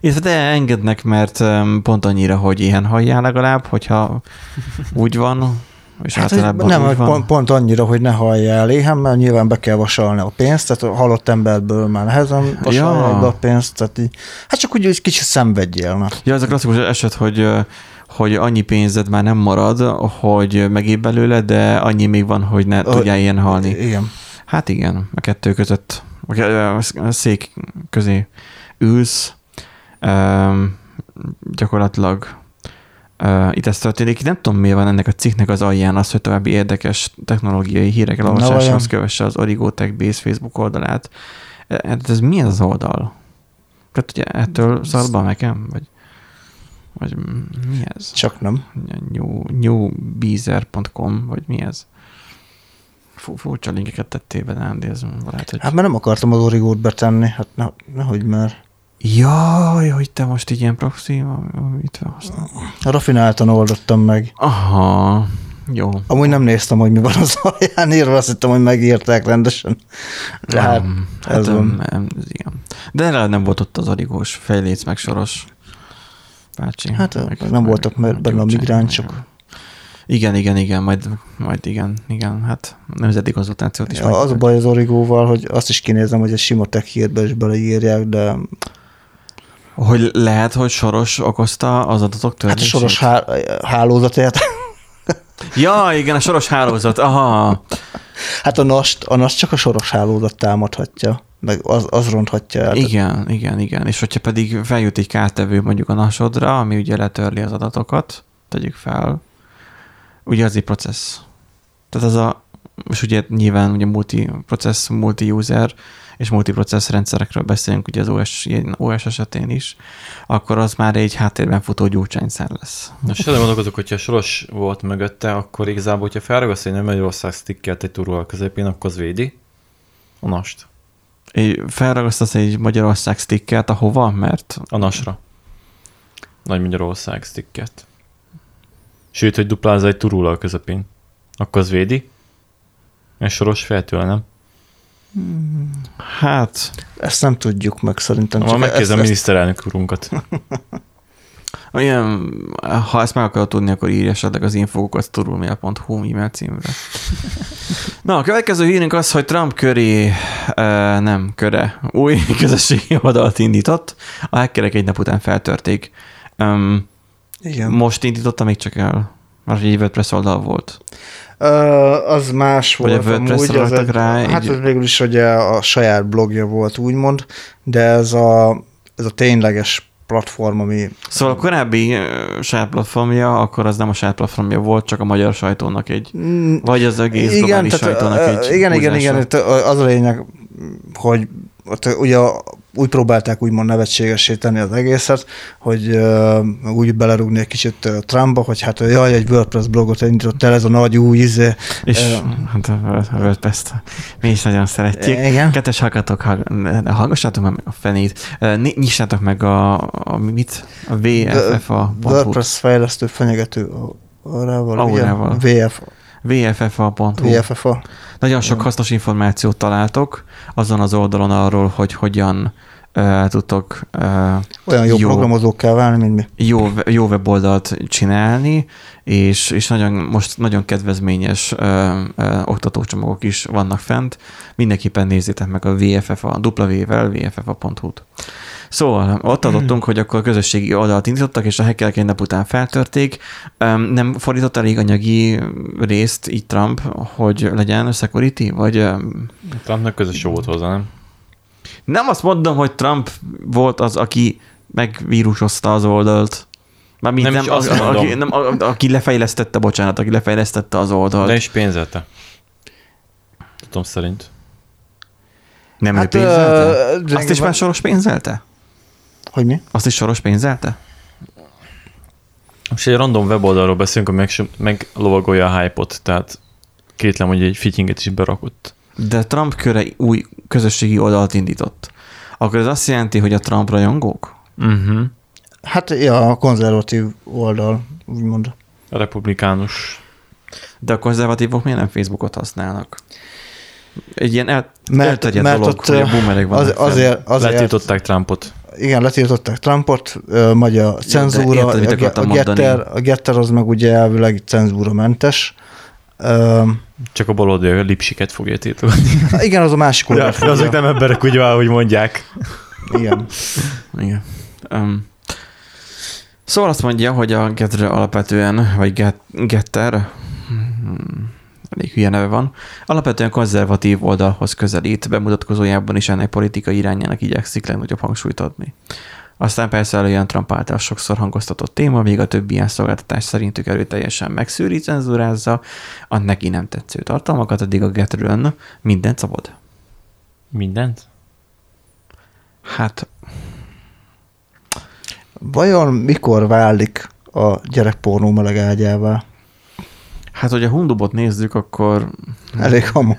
Illetve de engednek, mert pont annyira, hogy ilyen halljál legalább, hogyha úgy van, és Hát, általában nem, úgy van. pont, pont annyira, hogy ne halljál éhen, mert nyilván be kell vasalni a pénzt, tehát a halott emberből már nehezen vasalják Ja. be a pénzt, tehát így, hát csak úgy, hogy kicsit szenvedjél. Na. Ja, ez a klasszikus eset, hogy, hogy annyi pénzed már nem marad, hogy megébb belőle, de annyi még van, hogy ne Ö, tudjál ilyen halni. Igen. Hát igen, a kettő között, a a szék közé ülsz, gyakorlatilag uh, itt ez történik. Nem tudom, miért van ennek a cikknek az alján az, hogy további érdekes technológiai hírek elolvasásához kövesse az Origo Tech Base Facebook oldalát. Hát ez mi ez az oldal? Tehát ugye ettől szarba nekem? Vagy, vagy mi ez? Csak nem. New, newbeezer.com, vagy mi ez? Fú, furcsa linkeket tettél be, Nándi, ez lehet, hogy... Hát mert nem akartam az origót betenni, hát ne, nehogy már. Jaj, hogy te most így ilyen proxy, mit használ? Rafináltan oldottam meg. Aha, jó. Amúgy nem néztem, hogy mi van az alján írva, azt hittem, hogy megírták rendesen. De hát, Nem, ez hát van. nem, nem, ez igen. De nem volt ott az origós fejléc meg soros bácsi. Hát, nem voltak meg benne a migránsok. igen. Igen, igen, igen, majd, majd igen, igen, hát nemzeti konzultációt is Ja, az a baj az origóval, hogy azt is kinézem, hogy egy sima tech hírbe is beleírják, de Hogy lehet, hogy soros okozta az adatok hát a törlését? soros há- hálózatért. Ja, igen, a soros hálózat, aha. Hát a NAST, a NAST csak a soros hálózat támadhatja, meg az, az ronthatja el. Igen, igen, igen. És hogyha pedig feljut egy kártevő mondjuk a nasodra, ami ugye letörli az adatokat, tegyük fel, ugye az egy processz. Tehát az a, és ugye nyilván ugye multi-processz, multi-user és multiprocessz rendszerekről beszélünk ugye az OS, OS esetén is, akkor az már egy háttérben futó gyurcsányszár lesz. Most ezen gondolkozok, hogyha soros volt mögötte, akkor igazából, hogyha felragaszt egy Magyarország stickert egy turról a közepén, akkor az védi a nast, Egy, felragasztasz egy Magyarország stickert, ahova? Mert a nasra. Nagy Magyarország stickert. Sőt, hogy duplázza egy turula a közepén. Akkor az védi? Ez soros fel tőle, nem? Hát... Ezt nem tudjuk meg szerintem. Ma megkérdezem a miniszterelnök urunkat. Olyan, ha ezt meg akarod tudni, akkor írj esetleg az infokokat turulmail.hu e-mail címre. Na, a következő hírünk az, hogy Trump köré, uh, nem, köre, új közösségi oldalt indított. A hackerek egy nap után feltörték. Um, Igen. Most indította még csak el, mert egy WordPress oldal volt. Az más Vagy volt. Vagy a WordPress az egy, rá? Hát ez végül is ugye a saját blogja volt, úgymond, de ez a, ez a tényleges platform, ami... Szóval a korábbi saját platformja, akkor az nem a saját platformja volt, csak a magyar sajtónak egy, mm, vagy az egész igen, globális tehát, sajtónak egy Igen, igen, igen, az a lényeg, hogy ott ugye úgy próbálták úgymond nevetségessé tenni az egészet, hogy uh, úgy belerúgni egy kicsit uh, Trumpba, hogy hát jaj, egy WordPress blogot indított el, ez a nagy új izé. És uh, hát a WordPress mi is nagyon szeretjük. Igen. Kettes hallgatók, hallgassátok meg a fenét. Nyissátok meg a, a mit? A VFF a WordPress fejlesztő fenyegető órával, Aurával. VF. VFFA.hu. VFFA. Nagyon sok hasznos információt találtok azon az oldalon arról, hogy hogyan uh, tudtok uh, olyan jó, jó programozók kell válni, mint mi. Jó, jó weboldalt csinálni, és, és nagyon, most nagyon kedvezményes uh, uh, oktatócsomagok is vannak fent. Mindenképpen nézzétek meg a VFFA, W-vel, vffa.hu-t. Szóval ott adottunk, hogy akkor közösségi oldalt indítottak, és a hackerek egy nap után feltörték. Nem fordított elég anyagi részt így Trump, hogy legyen security, vagy... Trumpnak közös volt hozzá, nem? Nem azt mondom, hogy Trump volt az, aki megvírusozta az oldalt. Mármint nem, nem, az, a, aki, nem a, aki lefejlesztette, bocsánat, aki lefejlesztette az oldalt. De is pénzelte. Tudom szerint. Nem hát, ő pénzelte? Uh, Azt is már soros pénzelte? Hogy mi? Azt is soros pénzelte? Most egy random weboldalról beszélünk, ami meg, meglovagolja a hype-ot, tehát kétlem, hogy egy fittinget is berakott. De Trump köre új közösségi oldalt indított. Akkor ez azt jelenti, hogy a Trump rajongók? Uh-huh. Hát ja, a konzervatív oldal, úgymond. A republikánus. De a konzervatívok miért nem Facebookot használnak? Egy ilyen el, mert, elterjedt mert dolog, ott, hogy a boomerek vannak. Az, azért, azért, Letiltották Trumpot igen, letiltották Trumpot, majd a cenzúra, érted, a, a, Getter, a Getter az meg ugye elvileg cenzúra mentes. Csak a baloldali a lipsiket fogja tiltani. Igen, az a másik oldal. Ja, azok nem emberek, úgy ahogy mondják. Igen. Igen. Um, szóval azt mondja, hogy a Getter alapvetően, vagy Get, Getter, elég hülye neve van, alapvetően konzervatív oldalhoz közelít, bemutatkozójában is ennek politikai irányának igyekszik legnagyobb hangsúlyt adni. Aztán persze előjön Trump által sokszor hangoztatott téma, még a többi ilyen szolgáltatás szerintük erőteljesen megszűri, cenzúrázza a neki nem tetsző tartalmakat, addig a Getrön mindent szabad. Mindent? Hát... Vajon mikor válik a gyerekpornó meleg ágyává? Hát, hogy a Hundubot nézzük, akkor... Elég hamar.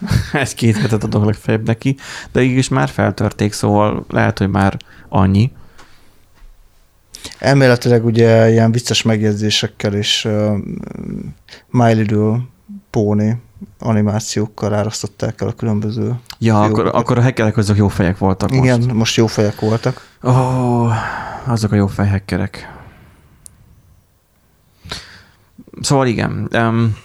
Egy-két hetet adok legfeljebb neki, de így is már feltörték, szóval lehet, hogy már annyi. Elméletileg ugye ilyen vicces megjegyzésekkel és uh, My Little Pony animációkkal árasztották el a különböző Ja, akkor, akkor a hackerek azok jó fejek voltak Igen, most, most jó fejek voltak. Ó, oh, azok a jó fej hackerek. Szóval igen, um,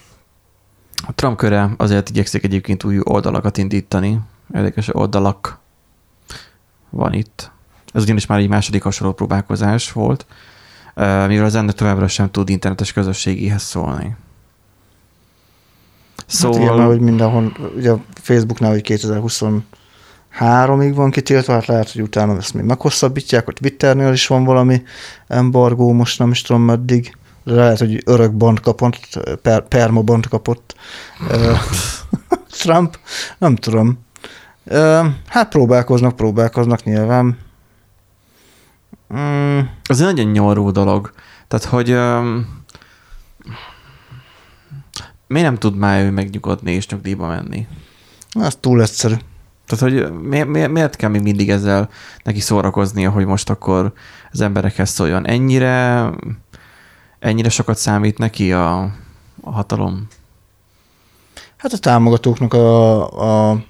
a Trump köre azért igyekszik egyébként új oldalakat indítani, érdekes oldalak van itt. Ez ugyanis már egy második hasonló próbálkozás volt, mivel az ennek továbbra sem tud internetes közösségéhez szólni. Szóval... Hát igen, mert hogy mindenhol, ugye a Facebooknál, hogy 2023-ig van kitiltva, hát lehet, hogy utána ezt még meghosszabbítják, hogy Twitternél is van valami embargó, most nem is tudom meddig lehet, hogy örök bond kapott, per, perma bond kapott Trump, nem tudom. Hát próbálkoznak, próbálkoznak nyilván. Mm. Ez egy nagyon nyomorú dolog. Tehát, hogy um, miért nem tud már ő megnyugodni és nyugdíjba menni? Ez túl egyszerű. Tehát, hogy miért, miért, miért kell még mindig ezzel neki szórakoznia, hogy most akkor az emberekhez szóljon ennyire ennyire sokat számít neki a, a hatalom? Hát a támogatóknak a, a,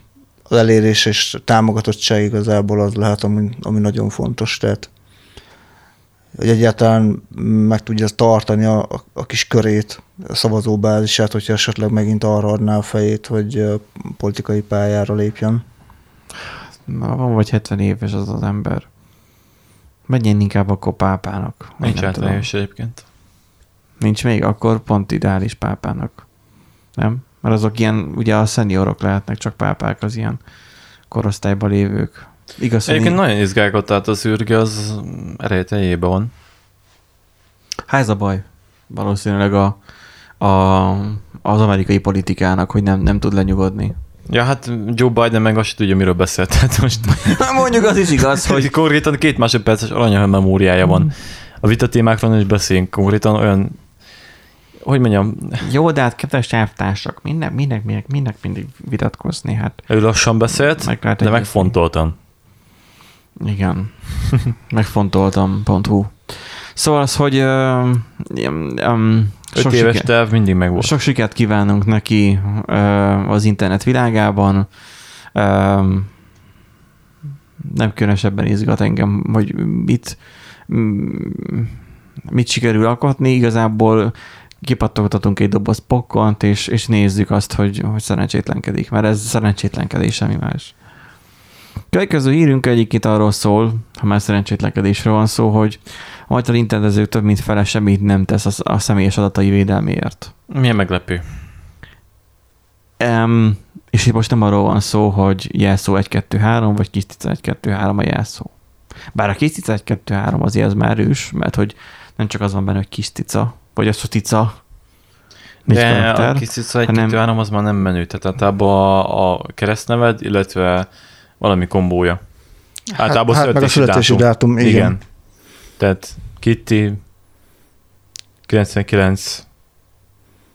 az elérés és támogatottság igazából az lehet, ami, ami nagyon fontos. Tehát hogy egyáltalán meg tudja tartani a, a, a kis körét, a szavazóbázisát, hogyha esetleg megint arra adná a fejét, hogy politikai pályára lépjen. Na, van vagy 70 éves az az ember. Menjen inkább akkor pápának. Nincs általános egyébként. Nincs még, akkor pont ideális pápának. Nem? Mert azok ilyen, ugye a szeniorok lehetnek csak pápák, az ilyen korosztályban lévők. Igaz, Egyébként nagyon izgálkodott, tehát az űrge az erejteljében van. Hát ez a baj. Valószínűleg a, a, az amerikai politikának, hogy nem, nem tud lenyugodni. Ja, hát Joe Biden meg azt tudja, miről beszélt. Tehát most... Mondjuk az is igaz, hogy... konkrétan két másodperces aranyahő memóriája van. A vita témákról is beszélünk, konkrétan olyan hogy mondjam... Jó, de hát kedves távtársak, minden, minden, minden, minden mindig vitatkozni. Hát ő lassan beszélt, meg de megfontoltan. Igen. Megfontoltam, pont hú. Szóval az, hogy uh, um, Öt éves siker, terv mindig meg volt. Sok sikert kívánunk neki uh, az internet világában. Uh, nem különösebben izgat engem, hogy mit, mit sikerül alkotni. Igazából kipattogtatunk egy doboz pokkant, és, és nézzük azt, hogy, hogy szerencsétlenkedik, mert ez szerencsétlenkedés, semmi más. Következő hírünk egyébként arról szól, ha már szerencsétlenkedésről van szó, hogy a magyar internetezők több mint fele semmit nem tesz a, a személyes adatai védelméért. Milyen meglepő. Um, és itt most nem arról van szó, hogy jelszó 1-2-3, vagy kistica 1-2-3 a jelszó. Bár a kistica 1-2-3 azért az már erős, mert hogy nem csak az van benne, hogy kistica, vagy az, hogy tica, de karakter, a kistica 1-2-3 az már nem menő, tehát a, a keresztneved, illetve valami kombója. Hát, Általában hát, születési, meg a születési dátum. dátum igen. igen. Tehát Kitty 99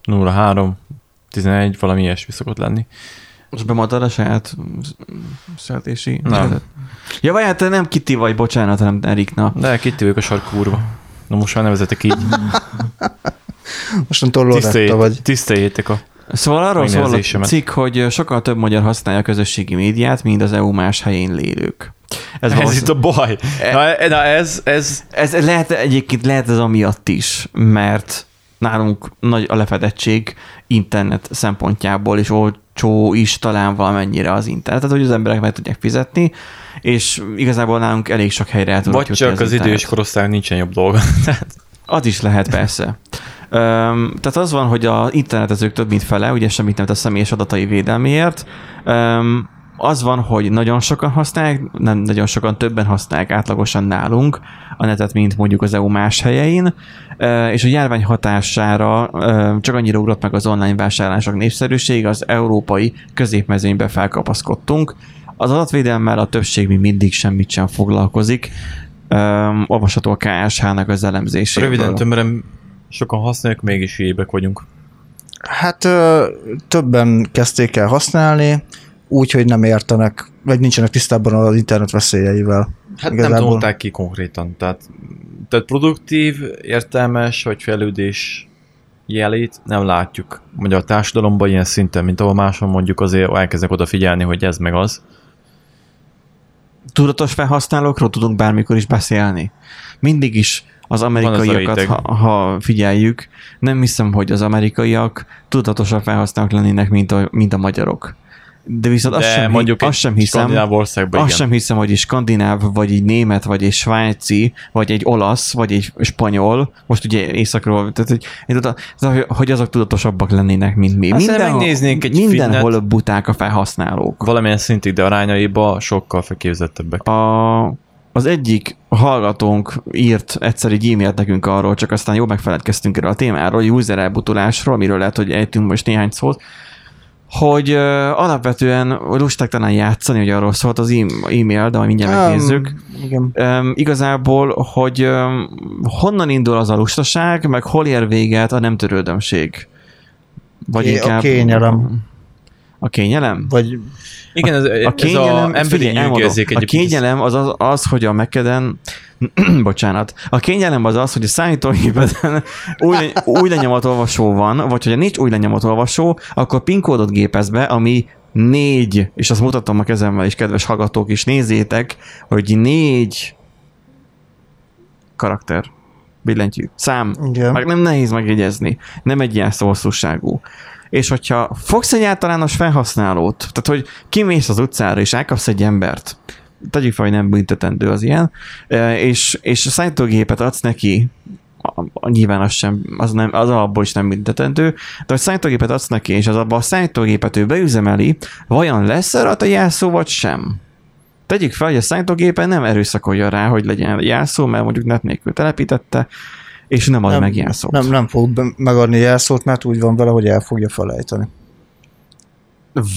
03 11, valami ilyesmi szokott lenni. Most bemondtad a saját születési? Nem. Ja, vagy hát nem Kitty vagy, bocsánat, hanem Erikna. De Kitty vagyok a sarkúrva. Na most már nevezetek így. Mostantól Loretta vagy. Tiszteljétek a Szóval arról szól a cikk, hogy sokkal több magyar használja a közösségi médiát, mint az EU más helyén lélők. Ez, ez itt a baj. E- na, na ez, ez... ez lehet, egyébként lehet ez amiatt is, mert nálunk nagy a lefedettség internet szempontjából, és olcsó is talán valamennyire az internet, tehát hogy az emberek meg tudják fizetni, és igazából nálunk elég sok helyre el Vagy csak az, az idős korosztály nincsen jobb dolga. az is lehet persze. Um, tehát az van, hogy a internetezők több mint fele, ugye semmit nem tesz személyes adatai védelméért, um, az van, hogy nagyon sokan használják, nem nagyon sokan többen használják átlagosan nálunk a netet, mint mondjuk az EU más helyein, és a járvány hatására csak annyira ugrott meg az online vásárlások népszerűség, az európai középmezőnybe felkapaszkodtunk. Az adatvédelmmel a többség még mindig semmit sem foglalkozik. Olvasható a KSH-nak az elemzéséből. Röviden tömörem, sokan használják, mégis hülyébek vagyunk. Hát többen kezdték el használni, úgy, hogy nem értenek, vagy nincsenek tisztában az internet veszélyeivel. Hát Igazából. nem tolták ki konkrétan. Tehát, tehát produktív, értelmes vagy fejlődés jelét nem látjuk. Mondja a társadalomban ilyen szinten, mint ahol máson mondjuk azért elkezdek odafigyelni, hogy ez meg az. Tudatos felhasználókról tudunk bármikor is beszélni. Mindig is az amerikaiakat, ha, ha figyeljük, nem hiszem, hogy az amerikaiak tudatosabb felhasználók lennének, mint a, mint a magyarok. De viszont De azt sem, mondjuk azt sem hiszem, azt igen. sem hiszem, hogy egy skandináv, vagy egy német, vagy egy svájci, vagy egy olasz, vagy egy spanyol, most ugye északról, tehát hogy, hogy azok tudatosabbak lennének, mint mi. Azt Minden, megnéznénk egy mindenhol finnet, buták a felhasználók. Valamilyen szintig, de arányaiba sokkal felképzettebbek. A, az egyik hallgatónk írt egyszer egy e-mailt nekünk arról, csak aztán jól megfeledkeztünk erről a témáról, user elbutulásról, amiről lehet, hogy ejtünk most néhány szót, hogy uh, alapvetően lusták talán játszani, hogy arról szólt az e-mail, de majd mindjárt um, megnézzük. Igen. Um, igazából, hogy um, honnan indul az a lustaság, meg hol ér véget a nem törődömség. Vagy Ké, inkább... A kényelem. A kényelem? Vagy igen, ez, a kényelem, ez a emberi figyelj, elmondom, A kényelem az, az az, hogy a Mekeden bocsánat. A kényelem az az, hogy a számítógépeden új, új lenyomatolvasó van, vagy hogyha nincs új lenyomatolvasó, akkor PIN kódot gépez be, ami négy, és azt mutatom a kezemmel is, kedves hallgatók is, nézzétek, hogy négy karakter billentyű, szám, Igen. meg nem nehéz megjegyezni, nem egy ilyen hosszúságú. És hogyha fogsz egy általános felhasználót, tehát hogy kimész az utcára és elkapsz egy embert, tegyük fel, hogy nem büntetendő az ilyen, és, és a számítógépet adsz neki, a, a, nyilván az sem, az, nem, az alapból is nem büntetendő, de hogy számítógépet adsz neki, és az abban a számítógépet ő beüzemeli, vajon lesz rajta jelszó, vagy sem? Tegyük fel, hogy a számítógépen nem erőszakolja rá, hogy legyen jelszó, mert mondjuk net nélkül telepítette, és nem ad Nem, meg jelszót. Nem, nem fog megadni jelszót, mert úgy van vele, hogy el fogja felejteni.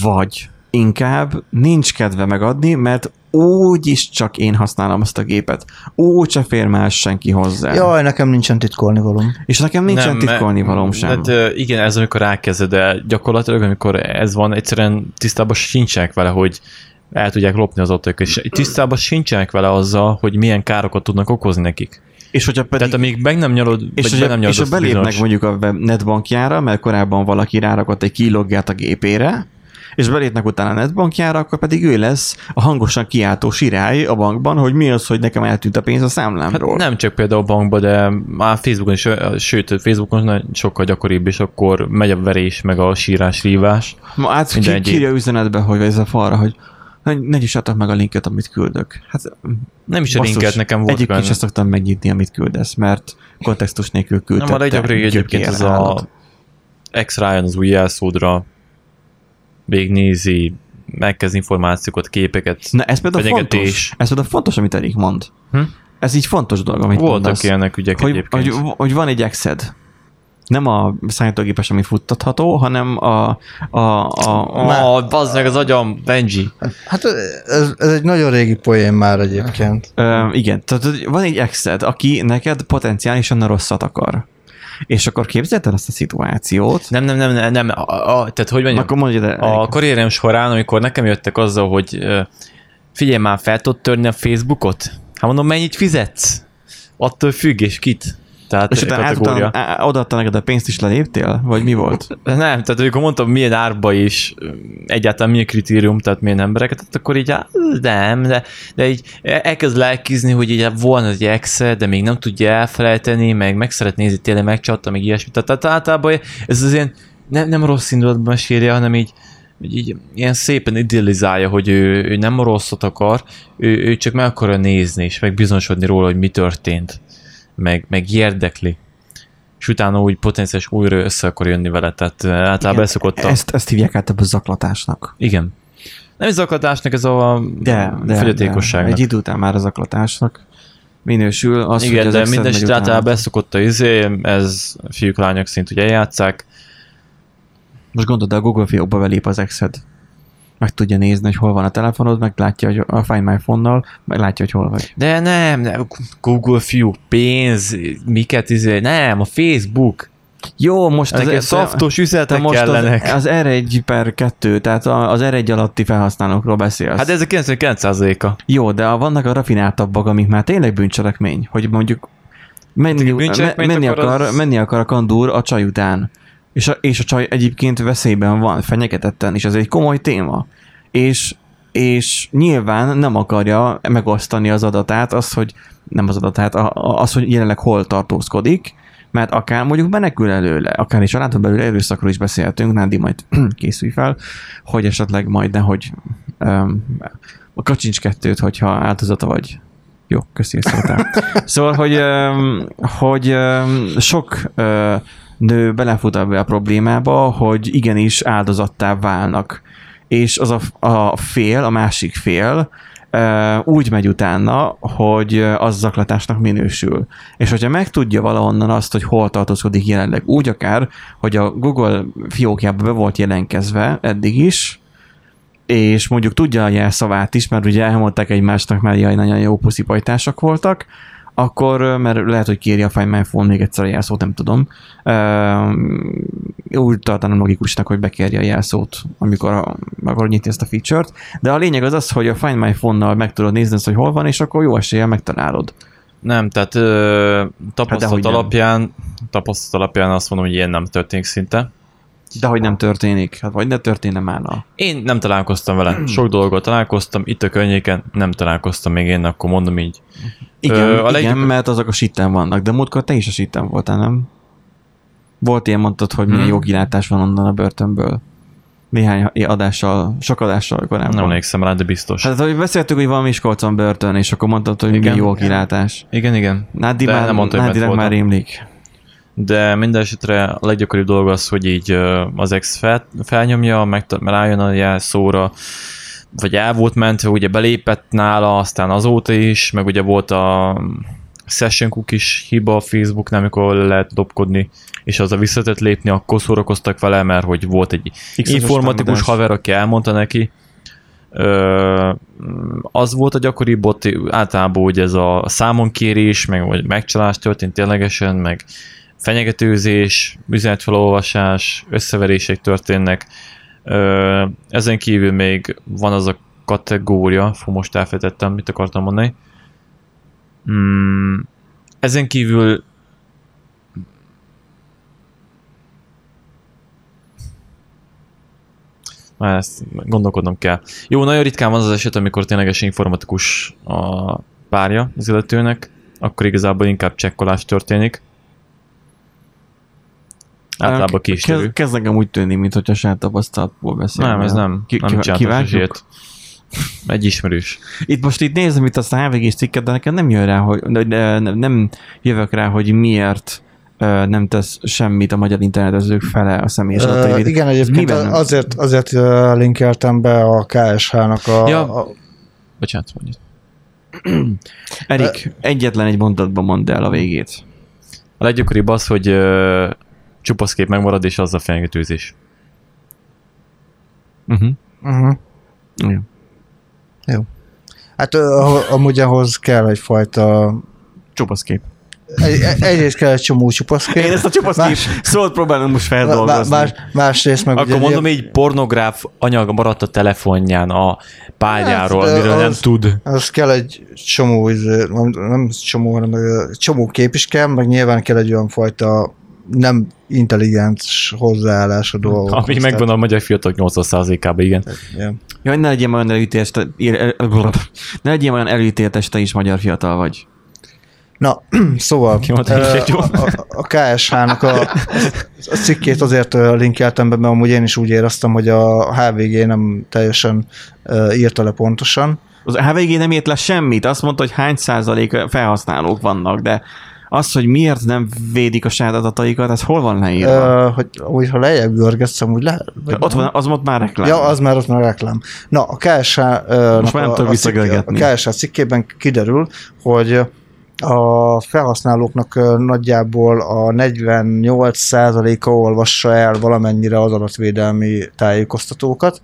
Vagy inkább nincs kedve megadni, mert úgy is csak én használom azt a gépet. Úgy se fér más senki hozzá. Jaj, nekem nincsen titkolni valóm. És nekem nincsen Nem, titkolni valóm sem. Hát igen, ez amikor rákezded, de gyakorlatilag amikor ez van, egyszerűen tisztában sincsenek vele, hogy el tudják lopni az autók, és tisztában sincsenek vele azzal, hogy milyen károkat tudnak okozni nekik. és hogyha pedig, Tehát amíg meg nem nyalod, és, hogyha, nem és nyalod ha azt belépnek bizonyos- mondjuk a netbankjára, mert korábban valaki rárakott egy kiloggát a gépére, és belépnek utána a netbankjára, akkor pedig ő lesz a hangosan kiáltó sirály a bankban, hogy mi az, hogy nekem eltűnt a pénz a számlámról. Hát nem csak például a bankba, de már Facebookon is, sőt, Facebookon nagyon sokkal gyakoribb, és akkor megy a verés, meg a sírás, rívás. Ma át ki, kírja üzenetbe, hogy ez a falra, hogy ne, ne nyissátok meg a linket, amit küldök. Hát Nem is a basszus, linket, nekem volt Egyébként benne. sem szoktam megnyitni, amit küldesz, mert kontextus nélkül Nem, küldtette. a legjobb régi egyébként ez a X rájön az új jelszódra, végignézi, megkezd információkat, képeket. Na ez például fenyegetés. fontos. Ez például fontos, amit Erik mond. Hm? Ez így fontos dolog, amit Voltak mondasz. ilyenek ügyek hogy, egyébként. hogy, hogy, van egy exed. Nem a számítógépes, ami futtatható, hanem a, a, a, Ah, bazd meg az agyam, Benji. Hát ez, ez egy nagyon régi poén már egyébként. Ö, igen, tehát van egy exed, aki neked potenciálisan a rosszat akar. És akkor képzeld el azt a szituációt, Nem, nem, nem, nem, nem. A, a, tehát hogy mondjam, akkor mondja, de a karrierem során, amikor nekem jöttek azzal, hogy figyelj már, fel tudod törni a Facebookot? Hát mondom, mennyit fizetsz? Attól függ, és kit? Tehát és utána kategória. átadta, á- odaadta neked a pénzt is leléptél? Vagy mi volt? Nem, tehát amikor mondtam, milyen árba is, egyáltalán milyen kritérium, tehát milyen embereket, tehát akkor így, á, nem, de, de így elkezd lelkizni, hogy így volna egy exe, de még nem tudja elfelejteni, meg meg szeret nézni, tényleg megcsatta, meg ilyesmi. Tehát, tehát általában ez az ilyen nem, nem rossz indulatban mesélje, hanem így, így, így ilyen szépen idealizálja, hogy ő, ő nem rosszat akar, ő, ő csak meg akarja nézni, és meg bizonyosodni róla, hogy mi történt, meg, meg érdekli és utána úgy potenciális újra össze akar jönni vele, tehát eh, általában ez szokott a... Ezt, ezt hívják át a zaklatásnak. Igen. Nem is zaklatásnak, ez a De, de, fogyatékosságnak. de egy idő után már a zaklatásnak minősül. Az, Igen, de minden utána. általában ez szokott a izé, ez fiúk, lányok szint ugye eljátszák. Most gondolod, a Google fiókba belép az exed. Meg tudja nézni, hogy hol van a telefonod, meg látja, hogy a Find My Phone-nal, meg látja, hogy hol vagy. De nem, nem, Google fiúk, pénz, miket izé, nem, a Facebook. Jó, most Ezek az, szaftos te üzenetek most kellenek. az, az R1 per 2, tehát az R1 alatti felhasználókról beszélsz. Hát ez a 99%-a. Jó, de vannak a rafináltabbak, amik már tényleg bűncselekmény, hogy mondjuk menni, menni, akar, az- menni akar a kandúr a csaj után. És a, és a csaj egyébként veszélyben van, fenyegetetten, és ez egy komoly téma. És, és nyilván nem akarja megosztani az adatát, az, hogy nem az adatát, a- az, hogy jelenleg hol tartózkodik, mert akár mondjuk menekül előle, akár is családon belül erőszakról is beszéltünk, Nándi majd készülj fel, hogy esetleg majd nehogy um, a kacsincs kettőt, hogyha áldozata vagy. Jó, köszi, szóltál. Szóval, hogy, hogy sok nő belefut ebbe a problémába, hogy igenis áldozattá válnak. És az a, a fél, a másik fél úgy megy utána, hogy az zaklatásnak minősül. És hogyha megtudja valahonnan azt, hogy hol tartózkodik jelenleg, úgy akár, hogy a Google fiókjába be volt jelenkezve eddig is, és mondjuk tudja a jelszavát is, mert ugye elmondták egymásnak, mert jaj, nagyon jó puszipajtások voltak, akkor, mert lehet, hogy kéri a Find My Phone még egyszer a jelszót, nem tudom. Ö, Úgy tartanám logikusnak, hogy bekérje a jelszót, amikor a, akkor nyitni ezt a feature-t. De a lényeg az az, hogy a Find My Phone-nal meg tudod nézni azt, hogy hol van, és akkor jó eséllyel megtalálod. Nem, tehát ö, tapasztalat hát alapján, tapasztalat alapján azt mondom, hogy ilyen nem történik szinte. De hogy nem történik? Hát vagy ne történne már. Én nem találkoztam vele. Sok dolgot találkoztam, itt a környéken nem találkoztam még én, akkor mondom így. Igen, Ö, a igen legjobb... mert azok a sitten vannak, de múltkor te is a sitten voltál, nem? Volt ilyen mondtad, hogy milyen hmm. jó kilátás van onnan a börtönből. Néhány adással, sok adással korábban. Nem emlékszem rá, de biztos. Hát, hogy beszéltük, hogy van Miskolcon börtön, és akkor mondtad, hogy igen, milyen jó kilátás. Igen, igen. Nádi már, nem mondta, hogy már rémlik. De minden esetre a leggyakoribb dolog az, hogy így az ex fel, felnyomja, meg rájön a jelszóra, vagy el volt mentve, ugye belépett nála, aztán azóta is, meg ugye volt a session is hiba a Facebooknál, amikor lehet dobkodni, és az a visszatett lépni, akkor szórakoztak vele, mert hogy volt egy x informatikus haver, aki elmondta neki, Ö, az volt a gyakori bot, általában ugye ez a számonkérés, meg vagy megcsalás történt ténylegesen, meg fenyegetőzés, üzenetfelolvasás, összeverések történnek. Ezen kívül még van az a kategória, fú, most elfejtettem, mit akartam mondani. Mm, ezen kívül Már ezt gondolkodnom kell. Jó, nagyon ritkán van az eset, amikor ténylegesen informatikus a párja az illetőnek, akkor igazából inkább csekkolás történik. Általában ki is Kezd, kezd nekem úgy tűnni, mint hogyha saját tapasztalatból beszél. Nem, ez nem. Ki, nem ki, Egy ismerős. Itt most itt nézem itt azt a hvg cikket, de nekem nem jön rá, hogy de nem jövök rá, hogy miért nem tesz semmit a magyar internetezők fele a személyes adatai. Uh, igen, egyébként azért, azért linkeltem be a KSH-nak a... Ja. a... Bocsánat, mondjuk. Erik, uh, egyetlen egy mondatban mondd el a végét. A leggyakoribb az, hogy uh, csupaszkép megmarad, és az a fenyegetőzés. Uh-huh. Uh-huh. Jó. Jó. Hát amúgy ahhoz kell egyfajta... Csupaszkép. Egy, egyrészt kell egy csomó csupaszkép. Én ezt a csupaszkép más, szót próbálom most feldolgozni. Más, másrészt meg Akkor mondom, így pornográf anyag maradt a telefonján a pályáról, hát, amiről az, nem tud. Az kell egy csomó, nem, nem csomó, hanem csomó kép is kell, meg nyilván kell egy olyan fajta nem intelligens hozzáállás a dolgok. Ami megvan a magyar fiatalok 80%-ában, igen. Ja. Jaj, ne legyél olyan előítéletes, ne legyél olyan előítéletes, te is magyar fiatal vagy. Na, szóval a, a, a KSH-nak a, a cikkét azért linkeltem be, mert amúgy én is úgy éreztem, hogy a HVG nem teljesen írta le pontosan. Az HVG nem írt le semmit, azt mondta, hogy hány százalék felhasználók vannak, de az, hogy miért nem védik a saját adataikat, ez hol van leírva? Uh, hogy úgy, ha lejjebb görgetszem, úgy le... Ott van, az ott már reklám. Ja, az már ott már reklám. Na, a uh, Most már nem a, a, a KSH cikkében kiderül, hogy a felhasználóknak nagyjából a 48%-a olvassa el valamennyire az adatvédelmi tájékoztatókat,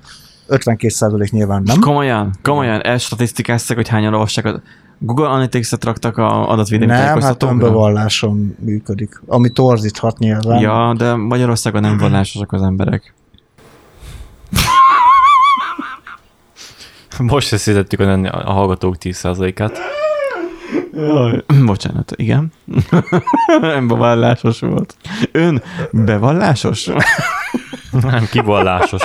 52% nyilván nem. Komolyan? Komolyan? El statisztikáztak, hogy hányan olvassák Google Analytics-et raktak a adatvédelmi Nem, hát önbevalláson működik, ami torzíthat nyilván. Ja, de Magyarországon nem vallásosak az emberek. Most szeszítettük a, a hallgatók 10%-át. Jaj, bocsánat, igen. Nem bevallásos volt. Ön bevallásos? Nem, kivallásos.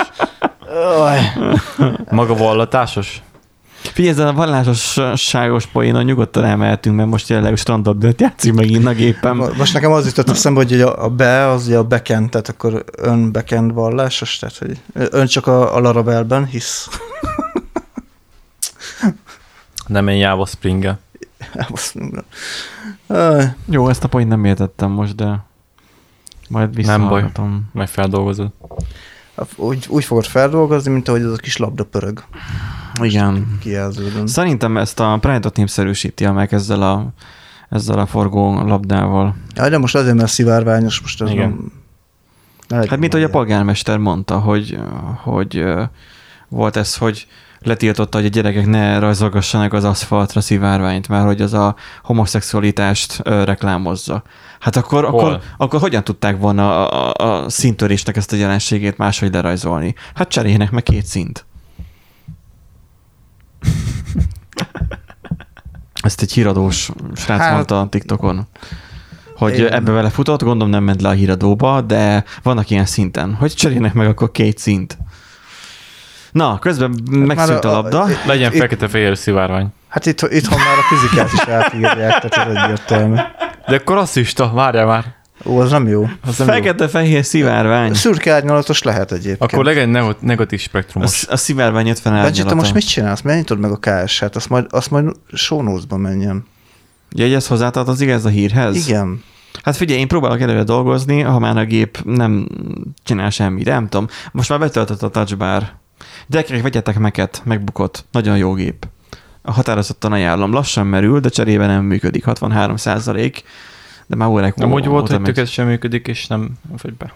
Maga vallatásos? Figyelj, ezen a vallásosságos poénon nyugodtan elmehetünk, mert most jelenleg standard de játszik megint a gépem. Most nekem az jutott eszembe, hogy a be az a backend, tehát akkor ön backend vallásos, tehát hogy ön csak a, a Laravelben hisz. Nem én Java spring Jó, ezt a point nem értettem most, de majd Nem baj, majd feldolgozod. Úgy, úgy fogod feldolgozni, mint ahogy az a kis labda pörög. Igen. Kijelződön. Szerintem ezt a Pride-ot népszerűsíti meg ezzel a, ezzel a forgó labdával. Ja, de most azért, mert szivárványos, most ez Igen. Nem, hát mint hogy a polgármester mondta, hogy, hogy volt ez, hogy letiltotta, hogy a gyerekek ne rajzolgassanak az aszfaltra szivárványt, mert hogy az a homoszexualitást ö, reklámozza. Hát akkor, akkor, akkor hogyan tudták volna a, a, a szintörésnek ezt a jelenségét máshogy lerajzolni? Hát cseréljenek meg két szint. Ezt egy híradós srác hát, mondta a TikTokon hogy Én... ebbe vele futott, gondolom nem ment le a híradóba, de vannak ilyen szinten, hogy cserélnek meg akkor két szint. Na, közben hát megszűnt a, a labda. A, Legyen fekete-fehér szivárvány. Hát itt, itthon már a fizikát is átírják, tehát ez egyértelmű. De akkor rasszista, várjál már. Ó, az nem jó. Az nem Fekete-fehér szivárvány. Szürke árnyalatos lehet egyébként. Akkor legyen negatív spektrumos. A, a szivárvány 50 árnyalata. Benji, te most mit csinálsz? Mennyit meg a KS-et? Azt majd, azt majd sónózba menjen. Jegyez hozzátartozik ez a hírhez? Igen. Hát figyelj, én próbálok előre dolgozni, ha már a gép nem csinál semmit, nem tudom. Most már betöltött a touchbar. Gyerekek, vegyetek meket, megbukott. Nagyon jó gép. A határozottan ajánlom. Lassan merül, de cserébe nem működik. 63 százalék. De már órák Nem úgy volt, hogy tökéletesen működik, és nem vagy be.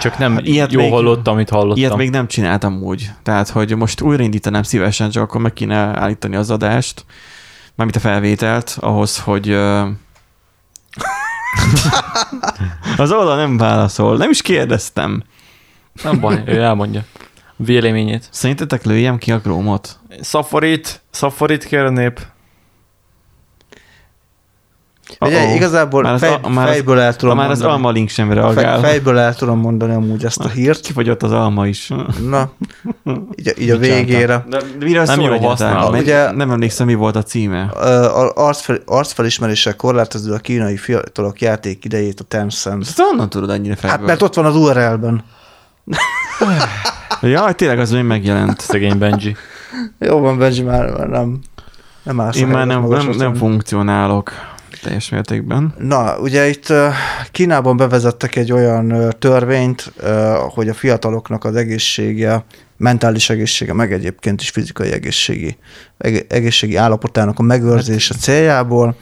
Csak nem ilyet jó még, hallottam, amit hallottam. Ilyet még nem csináltam úgy. Tehát, hogy most újraindítanám szívesen, csak akkor meg kéne állítani az adást, mármint a felvételt, ahhoz, hogy az oldal nem válaszol, nem is kérdeztem. Nem baj, ő elmondja véleményét. Szerintetek lőjem ki a krómot? Szaforit, szaforit kér a nép. Ugye, oh, igazából már fej, a, már fejből el tudom Már mondani. az alma link sem reagál. Fej, fejből el tudom mondani amúgy ezt a hírt. Kifogyott az alma is. Na, így, így a végére. De, de mire nem jó használ. Ugye, nem emlékszem, mi volt a címe. Arcfel, arcfelismerése korlátozó a kínai fiatalok játék idejét a Tencent. Ezt honnan tudod ennyire fejből? Hát mert ott van az URL-ben. Jaj, tényleg az még megjelent. Szegény Benji. Jó van, Benji, már, már nem, nem Én már nem, nem, nem funkcionálok teljes mértékben. Na, ugye itt Kínában bevezettek egy olyan törvényt, hogy a fiataloknak az egészsége, mentális egészsége, meg egyébként is fizikai egészségi, egészségi állapotának a megőrzése céljából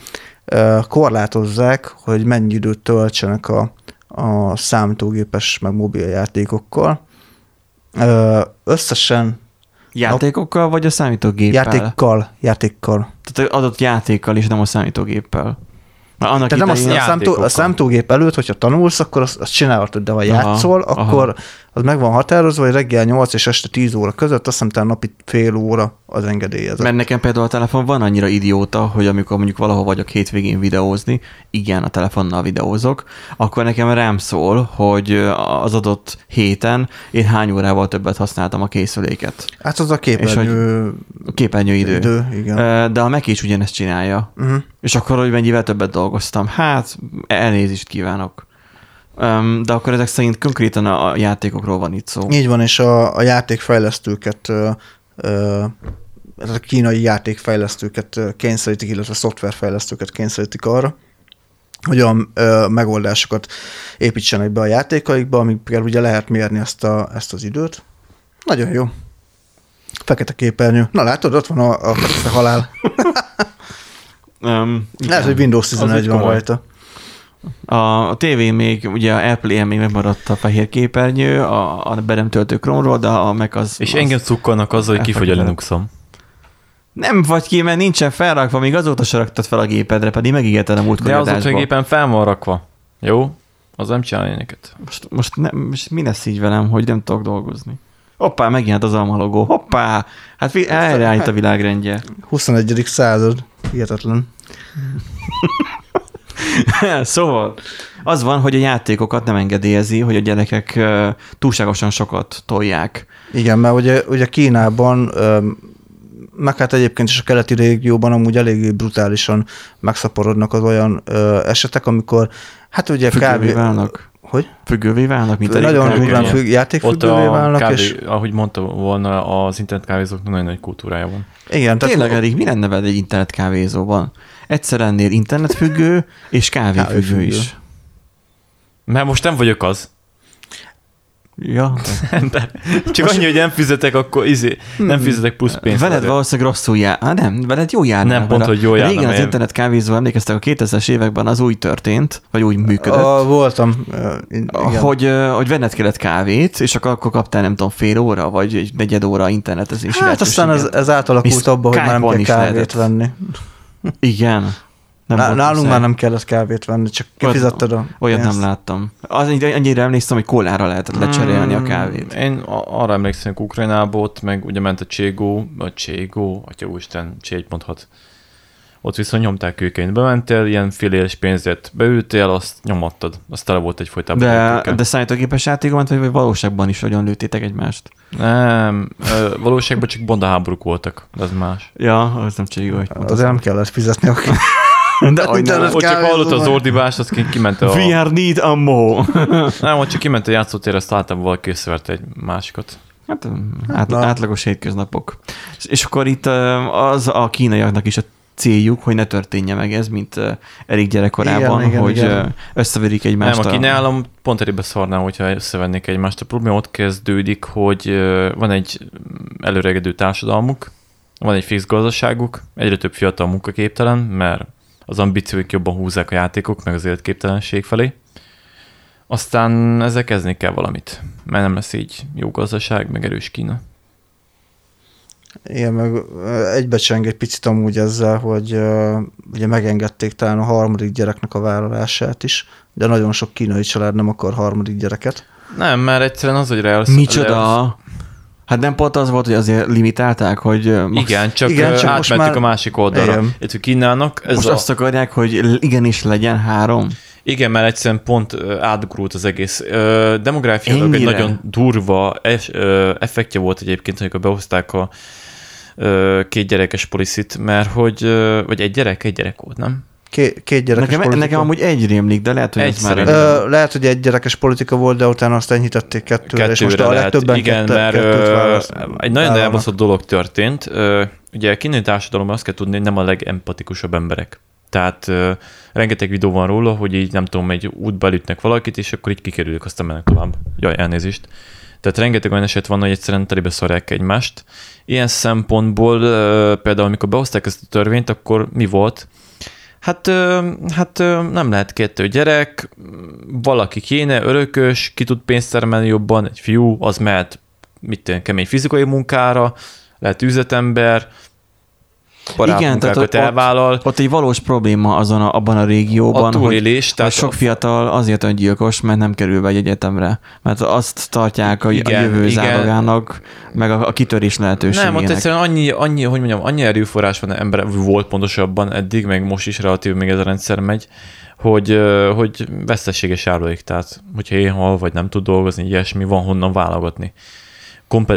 korlátozzák, hogy mennyi időt töltsenek a, a számítógépes meg mobiljátékokkal. Összesen Játékokkal, vagy a számítógéppel? Játékkal, játékkal. Tehát adott játékkal is, nem a számítógéppel. Annak Tehát nem a, számtó, a számítógép előtt, hogyha tanulsz, akkor azt, azt csinálhatod, de ha játszol, aha, akkor aha az meg van határozva, hogy reggel 8 és este 10 óra között, azt hiszem napi fél óra az engedélyezett. Mert nekem például a telefon van annyira idióta, hogy amikor mondjuk valahol vagyok hétvégén videózni, igen, a telefonnal videózok, akkor nekem rám szól, hogy az adott héten én hány órával többet használtam a készüléket. Hát az a képernyő... a képernyő idő. idő igen. De a Mac is ugyanezt csinálja. Uh-huh. És akkor, hogy mennyivel többet dolgoztam. Hát, elnézést kívánok. De akkor ezek szerint konkrétan a játékokról van itt szó. Így van, és a, a játékfejlesztőket, a kínai játékfejlesztőket kényszerítik, illetve a szoftverfejlesztőket kényszerítik arra, hogy olyan ö, megoldásokat építsenek be a játékaikba, amikkel ugye lehet mérni ezt, a, ezt az időt. Nagyon jó. Fekete képernyő. Na látod, ott van a, a fekete halál. um, lehet, hogy Windows 11 van rajta. A, a tévé még, ugye a airplay még megmaradt a fehér képernyő, a, a be nem töltő Chrome-ról, de a meg az... És az engem cukkolnak azzal, hogy kifogy a Linuxom. Nem vagy ki, mert nincsen felrakva, még azóta se raktad fel a gépedre, pedig megígérted a múltkor De azóta a gépen fel van rakva. Jó? Az nem csinál ilyeneket. Most, most, nem, most mi lesz így velem, hogy nem tudok dolgozni? Hoppá, megjelent az alma logó. Hoppá! Hát erre a világrendje. 21. század. Hihetetlen. szóval az van, hogy a játékokat nem engedélyezi, hogy a gyerekek túlságosan sokat tolják. Igen, mert ugye, ugye Kínában meg hát egyébként is a keleti régióban amúgy eléggé brutálisan megszaporodnak az olyan esetek, amikor hát ugye Függővé kb. válnak. Hogy? Függővé válnak, mint Nagyon durván függ, játékfüggővé válnak. Kávé, és... Ahogy mondta volna, az internetkávézóknak nagyon nagy kultúrája van. Igen. Tehát Tényleg, Erik, mi lenne veled egy internetkávézóban? Egyszer ennél internetfüggő és kávéfüggő, is. Mert most nem vagyok az. Ja. De csak annyi, hogy nem fizetek, akkor izé, nem hmm. fizetek plusz pénzt. Veled valószínűleg rosszul jár. Hát nem, veled jó jár. Nem pont, hogy jó jár. Régen az internet kávézó, emlékeztek, a 2000-es években az úgy történt, vagy úgy működött. A, voltam. Igen. Hogy, hogy venned kellett kávét, és akkor, akkor kaptál nem tudom fél óra, vagy egy negyed óra internetezés. Hát aztán ez, ez átalakult abba, hogy már nem kell kávét lehetett. venni. Igen. Nem Nálunk muszáj. már nem kellett kávét venni, csak kifizetted a Olyat pénzt. nem láttam. Az annyira emlékszem, hogy kólára lehetett lecserélni a hmm, kávét. Én arra emlékszem, hogy Ukrajnából ott meg ugye ment a Cségó, a Cségó, atya úristen, mondhat. Ott viszont nyomták őket. Bementél, ilyen filéres pénzért beültél, azt nyomattad. Azt tele volt egy folytában. De, de számítógépes játékban, vagy valóságban is nagyon lőttétek egymást? Nem, valóságban csak bondaháborúk voltak, az más. Ja, az nem cségó, hogy Az nem kellett fizetni, akkor. De hogy nem, ott csak hallott az ordibást, az kiment a... We are need ammo. nem, ott csak kiment a játszótér, azt általában valaki összeverte egy másikat. Hát át, átlagos hétköznapok. És akkor itt az a kínaiaknak is a céljuk, hogy ne történje meg ez, mint Erik gyerekkorában, igen, hogy igen. összeverik egymást. Nem, aki nálam pont erébe szarnám, hogyha összevennék egymást. A probléma ott kezdődik, hogy van egy előregedő társadalmuk, van egy fix gazdaságuk, egyre több fiatal munkaképtelen, mert az ambícióik jobban húzzák a játékok, meg az életképtelenség felé. Aztán ezzel kezdeni kell valamit, mert nem lesz így jó gazdaság, meg erős Kína. Igen, meg egybecseng egy picit amúgy ezzel, hogy uh, ugye megengedték talán a harmadik gyereknek a vállalását is, de nagyon sok kínai család nem akar harmadik gyereket. Nem, mert egyszerűen az, hogy real... Micsoda? Hát nem pont az volt, hogy azért limitálták, hogy... Igen, csak, igen, csak átmentük már... a másik oldalra. Igen. Itt Kínának... Ez most a... azt akarják, hogy igenis legyen három? Igen, mert egyszerűen pont átgurult az egész. Demográfiailag egy nagyon durva effektje volt egyébként, amikor behozták a két gyerekes policit, mert hogy, vagy egy gyerek, egy gyerek volt, nem? Két, két gyerekes nekem, politika. Nekem amúgy egy rémlik, de lehet, hogy egy ez már... Ö, lehet, hogy egy gyerekes politika volt, de utána azt enyhítették kettőre, kettőre és most a legtöbben Igen, kette, mert ö, egy nagyon elbaszott dolog történt. Ö, ugye a kínai társadalomban azt kell tudni, hogy nem a legempatikusabb emberek. Tehát ö, rengeteg videó van róla, hogy így nem tudom, egy útba elütnek valakit, és akkor így kikerülik, aztán mennek tovább. Jaj, elnézést. Tehát rengeteg olyan eset van, hogy egyszerűen telibe szarják egymást. Ilyen szempontból például, amikor behozták ezt a törvényt, akkor mi volt? Hát, hát nem lehet kettő gyerek, valaki kéne, örökös, ki tud pénzt termelni jobban, egy fiú, az mehet mit kemény fizikai munkára, lehet üzletember, igen, tehát ott, elvállal. Ott, ott egy valós probléma azon a, abban a régióban, a túlélés, hogy, tehát sok fiatal azért öngyilkos, mert nem kerül be egy egyetemre, mert azt tartják a, igen, a jövő igen. meg a, a kitörés lehetőségének. Nem, ott egyszerűen annyi, annyi, hogy mondjam, annyi erőforrás van ember, volt pontosabban eddig, meg most is relatív még ez a rendszer megy, hogy, hogy veszteséges járulék, tehát hogyha én hal, vagy nem tud dolgozni, ilyesmi, van honnan válogatni.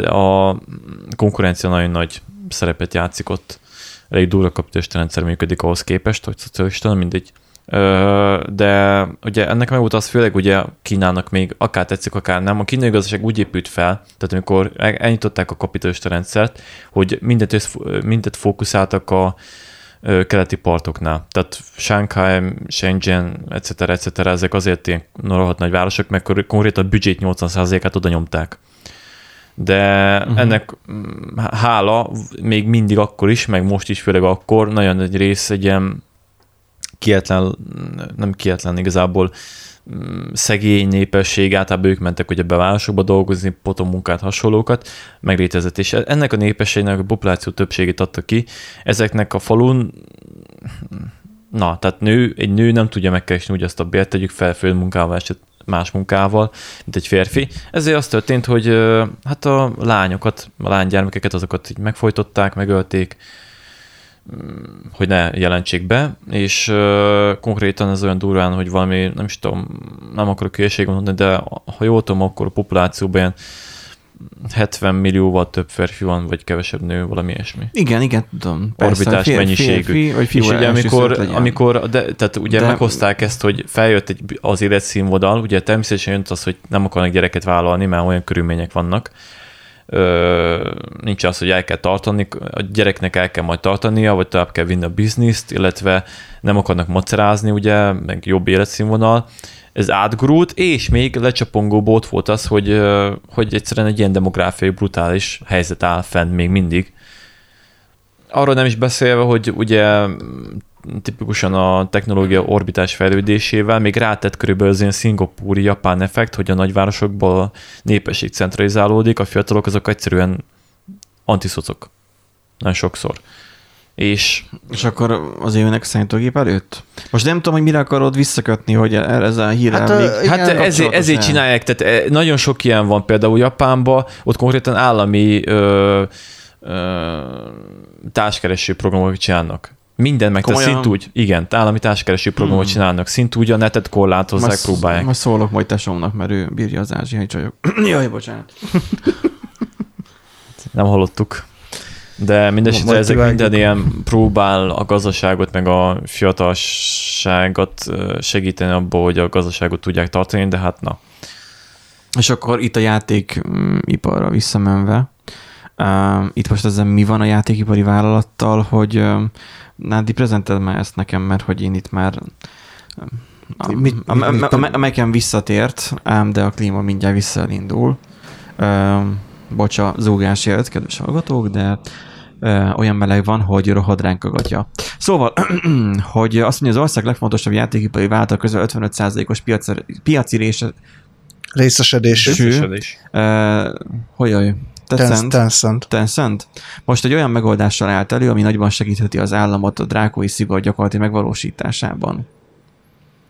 a konkurencia nagyon nagy szerepet játszik ott elég durva kapitalista rendszer működik ahhoz képest, hogy szocialista, mindegy. De ugye ennek meg volt az főleg ugye Kínának még akár tetszik, akár nem. A kínai gazdaság úgy épült fel, tehát amikor elnyitották a kapitalista rendszert, hogy mindent, mindent fókuszáltak a keleti partoknál. Tehát Shanghai, Shenzhen, etc. etc. ezek azért ilyen rohadt nagy városok, mert konkrétan a büdzsét 80%-át oda nyomták de uh-huh. ennek mm, hála még mindig akkor is, meg most is főleg akkor, nagyon egy rész egy ilyen kietlen, nem kietlen igazából, mm, szegény népesség, általában ők mentek ugye bevárosokba dolgozni, potomunkát, hasonlókat, meglétezett, és ennek a népességnek a populáció többségét adta ki. Ezeknek a falun, na, tehát nő, egy nő nem tudja megkeresni úgy azt a bért, tegyük fel munkával eset más munkával, mint egy férfi. Ezért az történt, hogy hát a lányokat, a lánygyermekeket azokat így megfojtották, megölték, mm, hogy ne jelentsék be, és konkrétan ez olyan durván, hogy valami, nem is tudom, nem akarok hülyeséget mondani, de ha jól tudom, akkor a populációban ilyen 70 millióval több férfi van, vagy kevesebb nő, valami ilyesmi. Igen, igen, tudom. Persze, Orbitás fér, mennyiségű. Férfi, vagy fiú és ugye amikor, amikor de, tehát ugye de... meghozták ezt, hogy feljött egy, az életszínvonal, ugye természetesen jött az, hogy nem akarnak gyereket vállalni, mert olyan körülmények vannak, Ö, nincs az, hogy el kell tartani, a gyereknek el kell majd tartania, vagy tovább kell vinni a bizniszt, illetve nem akarnak macerázni, ugye, meg jobb életszínvonal, ez átgurult, és még lecsapongó ott volt az, hogy, hogy egyszerűen egy ilyen demográfiai brutális helyzet áll fenn még mindig. Arról nem is beszélve, hogy ugye tipikusan a technológia orbitás fejlődésével még rátett körülbelül az ilyen szingapúri japán effekt, hogy a nagyvárosokból a népesség centralizálódik, a fiatalok azok egyszerűen antiszocok. Nagyon sokszor. És, és akkor az évnek számítógép előtt? Most nem tudom, hogy mire akarod visszakötni, hogy ez a hír Hát, uh, hát ezért, ezért csinálják, tehát nagyon sok ilyen van például Japánban, ott konkrétan állami ö, ö, társkereső programok csinálnak. Minden meg, tehát szintúgy, igen, állami társkereső programot hmm. csinálnak, szintúgy a netet korlátozzák, most, próbálják. Most szólok majd tesómnak, mert ő bírja az ázsiai csajok. Jaj, bocsánat. Nem hallottuk. De mindesetre ezek minden ilyen próbál a gazdaságot, meg a fiatalságot segíteni abból, hogy a gazdaságot tudják tartani, de hát na. És akkor itt a játékiparra visszamenve, uh, itt most ezen mi van a játékipari vállalattal, hogy uh, Nádi, prezented már ezt nekem, mert hogy én itt már a, mit, a, a, a, a Mac-en visszatért, ám de a klíma mindjárt visszaindul. Uh, bocsa, zúgás jött, kedves hallgatók, de ö, olyan meleg van, hogy rohad ránk a gatya. Szóval, hogy azt mondja, az ország legfontosabb játékipari váltak közül 55%-os piaci, piaci része, részesedés. részesedés. Uh, hogy Tencent. Tencent. Tencent. Most egy olyan megoldással állt elő, ami nagyban segítheti az államot a drákói szigor gyakorlati megvalósításában.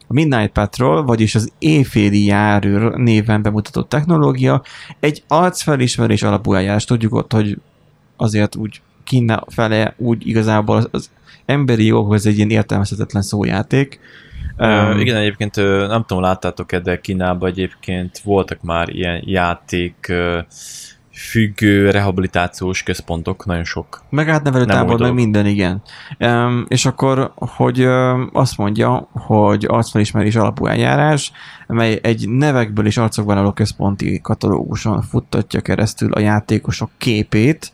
A Midnight Patrol, vagyis az éjféli járőr néven bemutatott technológia egy arcfelismerés alapú eljárás. Tudjuk ott, hogy azért úgy Kína fele úgy igazából az, az emberi joghoz egy ilyen értelmezhetetlen szójáték. Um, igen, egyébként nem tudom, láttátok-e, de Kínában egyébként voltak már ilyen játék függő rehabilitációs központok, nagyon sok. Meg átnevelő tábor, meg minden, igen. Um, és akkor, hogy um, azt mondja, hogy arcfelismerés alapú eljárás, mely egy nevekből és arcokban álló központi katalóguson futtatja keresztül a játékosok képét,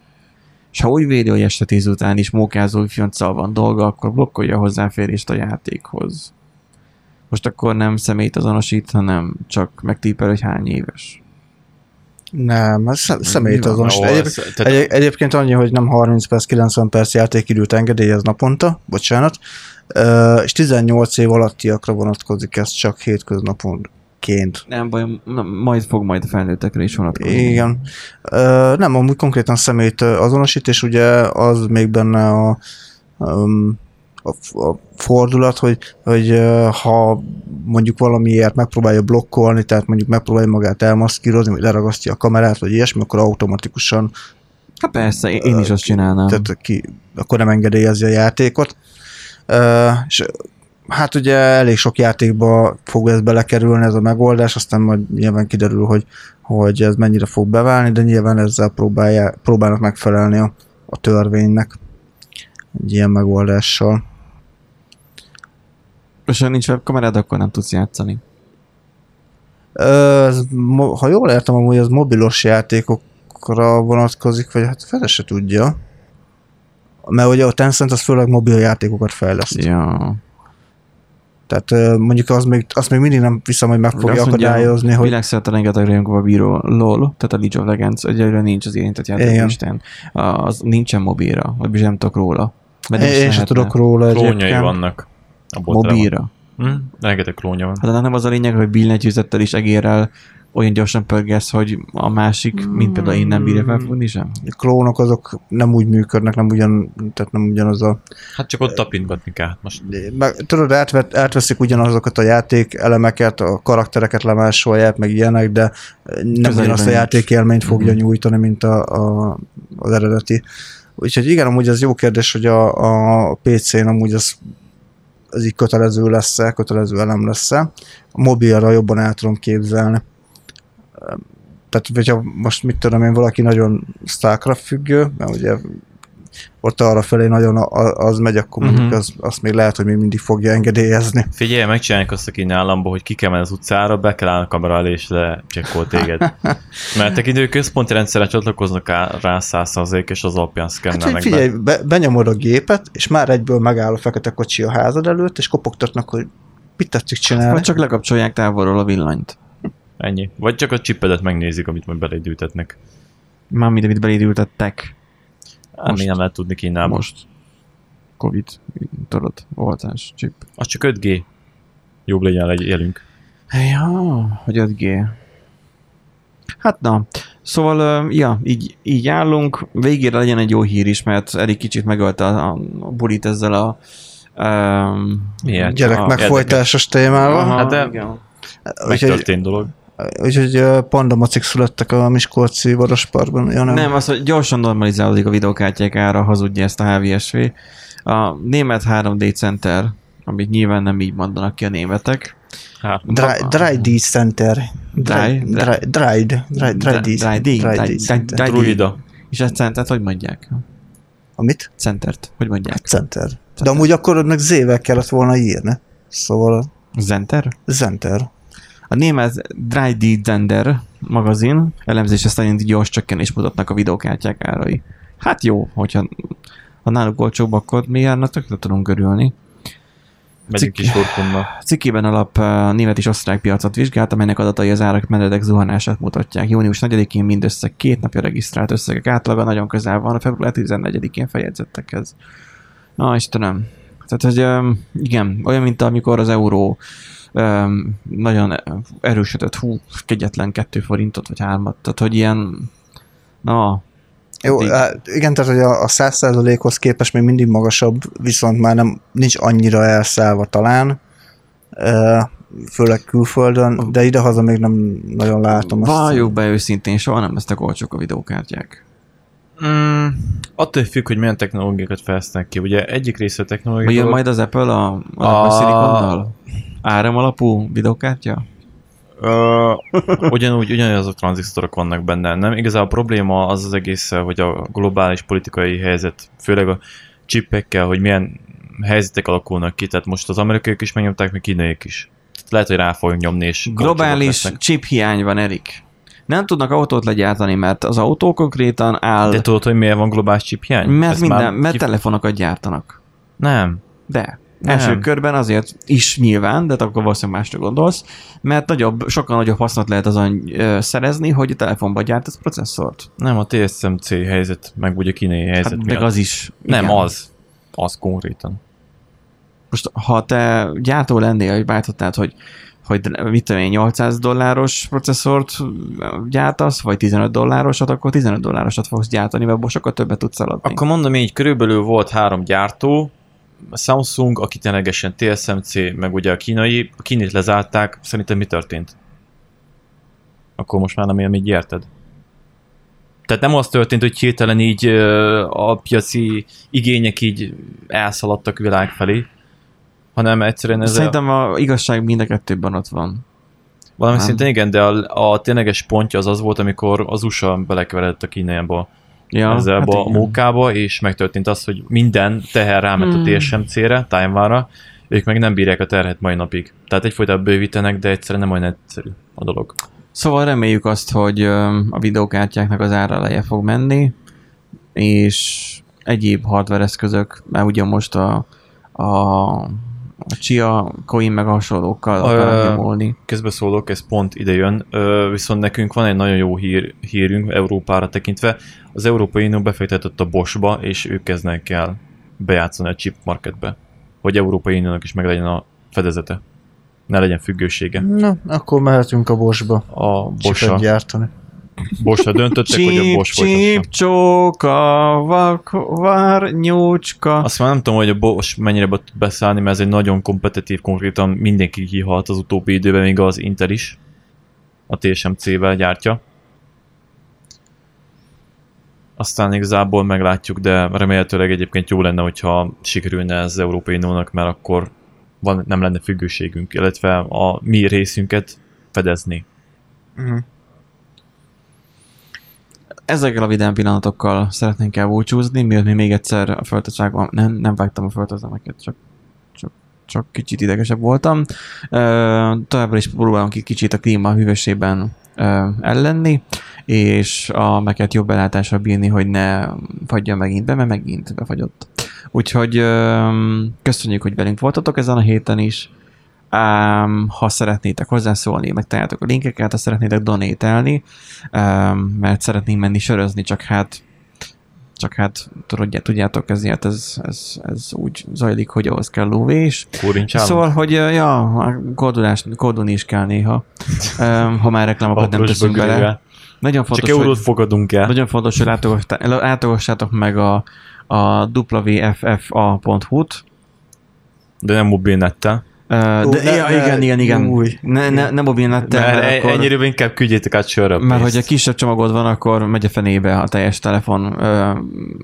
és ha úgy véli, hogy este tíz után is mókázó fianccal van dolga, akkor blokkolja a hozzáférést a játékhoz. Most akkor nem személyt azonosít, hanem csak megtípel, hogy hány éves. Nem, ez személyt azonosít. Egyéb, egy, egyébként annyi, hogy nem 30 perc, 90 perc játékidőt engedélyez naponta, bocsánat, és 18 év alattiakra vonatkozik ez csak hétköznapon ként. Nem baj, majd fog majd a felnőttekre is vonatkozni. Igen. Nem, amúgy konkrétan személyt azonosít, és ugye az még benne a, a, a fordulat, hogy, hogy ha mondjuk valamiért megpróbálja blokkolni, tehát mondjuk megpróbálja magát elmaszkírozni, vagy leragasztja a kamerát, vagy ilyesmi, akkor automatikusan Hát persze, én is azt csinálnám. Tehát ki, akkor nem engedélyezi a játékot. És hát ugye elég sok játékba fog ez belekerülni ez a megoldás, aztán majd nyilván kiderül, hogy, hogy ez mennyire fog beválni, de nyilván ezzel próbálja, próbálnak megfelelni a, a törvénynek egy ilyen megoldással. És ha nincs webkamerád, akkor nem tudsz játszani. Ez, ha jól értem, amúgy az mobilos játékokra vonatkozik, vagy hát fele se tudja. Mert ugye a Tencent az főleg mobil játékokat fejleszt. Ja. Tehát mondjuk az még, azt még mindig nem viszem, hogy meg fogja akadályozni, mondja, hogy... Világszerte rengeteg rajongóba bíró LOL, tehát a League of Legends, egyelőre nincs az érintett játékisten. Az nincsen mobilra, vagy nem tudok róla. Én sem tudok róla egyébként. vannak. A mobilra. Hm? Rengeteg klónja van. Hát nem az a lényeg, hogy billentyűzettel is egérrel olyan gyorsan pörgesz, hogy a másik, mint például én nem bírja felfogni sem? A klónok azok nem úgy működnek, nem ugyan, tehát nem ugyanaz a... Hát csak ott tapintgatni kell most. Meg, tudod, átvet, átveszik ugyanazokat a játék elemeket, a karaktereket lemásolják, meg ilyenek, de nem ugyanazt a játékélményt fogja uh-huh. nyújtani, mint a, a, az eredeti. Úgyhogy igen, amúgy ez jó kérdés, hogy a, a PC-n amúgy az ez így kötelező lesz-e, kötelező elem lesz-e. A mobilra jobban el tudom képzelni tehát hogyha most mit tudom én, valaki nagyon Starcraft függő, mert ugye ott arra felé nagyon az megy, akkor uh-huh. mondjuk az, azt még lehet, hogy még mindig fogja engedélyezni. Figyelj, megcsinálják azt a kínállamból, hogy ki kell menni az utcára, be kell állni a kamera elé, és lecsekkol téged. Mert tekintő központi rendszerre csatlakoznak rá 100% és az alapján szkennelnek hát, figyelj, be. benyomod a gépet, és már egyből megáll a fekete kocsi a házad előtt, és kopogtatnak, hogy mit tetszik csinálni. Vagy csak lekapcsolják távolról a villanyt. Ennyi. Vagy csak a csipedet megnézik, amit majd belédültetnek. Már mind, amit belédültettek. Ami nem lehet tudni Kínában. Most. Covid, tudod, oltás, chip. Az csak 5G. Jobb legyen egy élünk. Ja, hogy 5G. Hát na, Szóval, ja, így, így állunk. Végére legyen egy jó hír is, mert elég kicsit megölte a, a bulit ezzel a Um, Miért? Gyerek a, megfolytásos témával. Aha, hát de igen. megtörtént dolog. Úgyhogy pandamacik születtek a Miskolci Varosparkban. Ja, nem. nem, az, hogy gyorsan normalizálódik a videókártyák ára, hazudja ezt a HVSV. A német 3D Center, amit nyilván nem így mondanak ki a németek. Hát, dry, D Center. Dry? Dry, dried. Dry, dry, dry, dry, Druida. És ezt centert hogy mondják? Amit? Centert. Hogy mondják? Center. De amúgy akkor meg Z-vel kellett volna írni. Szóval... Zenter? Zenter. A német Dry D Zender magazin elemzése szerint gyors csökkenés mutatnak a videókártyák árai. Hát jó, hogyha ha náluk olcsóbb, akkor mi járna, tökre tudunk örülni. Megyünk is Dortmundba. Cikkében alap a német és osztrák piacot vizsgált, amelynek adatai az árak meredek zuhanását mutatják. Június 4-én mindössze két napja regisztrált összegek átlaga nagyon közel van a február 14-én feljegyzettekhez. Na, Istenem. Tehát, hogy igen, olyan, mint amikor az euró nagyon erősödött, hú, kegyetlen kettő forintot, vagy hármat. Tehát, hogy ilyen, na, jó, hát igen, tehát hogy a, a 100%-hoz képest még mindig magasabb, viszont már nem nincs annyira elszállva talán, főleg külföldön, de idehaza még nem nagyon látom. Valljuk be őszintén, soha nem lesznek olcsók a videókártyák. Mm, attól függ, hogy milyen technológiákat fejlesztenek ki. Ugye egyik része a technológia... Jön majd az Apple a, a, a... Siliconnal? Áram alapú videókártya? Uh, ugyanúgy, ugyanaz a tranzisztorok vannak benne. Nem igazából a probléma az az egész, hogy a globális politikai helyzet, főleg a csipekkel, hogy milyen helyzetek alakulnak ki. Tehát most az amerikaiak is megnyomták, meg kínaiak is. Lehet, hogy rá fogunk nyomni, és... Globális chip hiány van, Erik. Nem tudnak autót legyártani, mert az autó konkrétan áll... De tudod, hogy miért van globális chip hiány? Mert, minden, mert kif... telefonokat gyártanak. Nem. De. Nem. Első körben azért is nyilván, de akkor valószínűleg másra gondolsz, mert nagyobb, sokkal nagyobb hasznot lehet azon szerezni, hogy a telefonba gyártasz processzort. Nem, a TSMC helyzet, meg ugye a kínai helyzet hát, Meg az is. Nem, igen. az. Az konkrétan. Most, ha te gyártó lennél, hogy bájtottál, hogy hogy mit tudom én, 800 dolláros processzort gyártasz, vagy 15 dollárosat, akkor 15 dollárosat fogsz gyártani, mert sokkal többet tudsz eladni. Akkor mondom így, körülbelül volt három gyártó, Samsung, aki ténylegesen TSMC, meg ugye a kínai, a kínit lezárták, szerintem mi történt? Akkor most már nem ilyen, mit gyerted? Tehát nem az történt, hogy hirtelen így a piaci igények így elszaladtak világ felé, hanem egyszerűen ez Szerintem a, a igazság mind a kettőben ott van. Valami nem? szinten igen, de a, a tényleges pontja az az volt, amikor az USA belekeveredett a kínaiába ja, ezzel hát a munkába, és megtörtént az, hogy minden teher ráment hmm. a TSMC-re, Taiwanra, ők meg nem bírják a terhet mai napig. Tehát egyfolytában bővítenek, de egyszerűen nem olyan egyszerű a dolog. Szóval reméljük azt, hogy a videókártyáknak az ára leje fog menni, és egyéb hardware eszközök, mert ugye most a, a a Chia Coin meg a hasonlókkal akarnak nyomolni. Közbeszólok, ez pont ide jön, viszont nekünk van egy nagyon jó hír, hírünk Európára tekintve. Az Európai Unió befektetett a Boschba, és ők kezdnek el bejátszani a chip marketbe, hogy Európai Uniónak is meg legyen a fedezete. Ne legyen függősége. Na, akkor mehetünk a Boschba. A Bosch gyártani. Bosch-ra döntöttek, csíp, hogy a Bosch Csíp, csóka, vak, vár, nyúcska. Azt már nem tudom, hogy a Bosch mennyire be tud beszállni, mert ez egy nagyon kompetitív, konkrétan mindenki kihalt az utóbbi időben, még az Intel is a TSMC-vel gyártja. Aztán igazából meglátjuk, de remélhetőleg egyébként jó lenne, hogyha sikerülne ez az Európai Uniónak, mert akkor van, nem lenne függőségünk, illetve a mi részünket fedezni. Uh-huh ezekkel a vidám pillanatokkal szeretnénk elbúcsúzni, miért mi még egyszer a földtárságban nem, nem vágtam a földtözemeket, csak, csak, csak kicsit idegesebb voltam. Uh, továbbra is próbálunk egy kicsit a klíma hűvösében ellenni, és a meket jobb belátásra bírni, hogy ne fagyja megint be, mert megint befagyott. Úgyhogy köszönjük, hogy velünk voltatok ezen a héten is. Um, ha szeretnétek hozzászólni, megtaláljátok a linkeket, ha szeretnétek donételni, um, mert szeretnénk menni sörözni, csak hát csak hát tudjátok, ezért ez, ez, ez úgy zajlik, hogy ahhoz kell lóvés. Szóval, hogy ja, kódolás, kódolni is kell néha, um, ha már reklámokat nem teszünk bele. Nagyon fontos, Csak eurót fogadunk el. Nagyon fontos, hogy látogassátok meg a, a wffa.hu-t. De nem mobilnettel. Uh, de, ne, ja, igen, igen, igen. Új. Ne, ne, nem mobilnettel. Mert, mert akkor, ennyire inkább küldjétek át sörre Mert hogy a kisebb csomagod van, akkor megy a fenébe a teljes telefon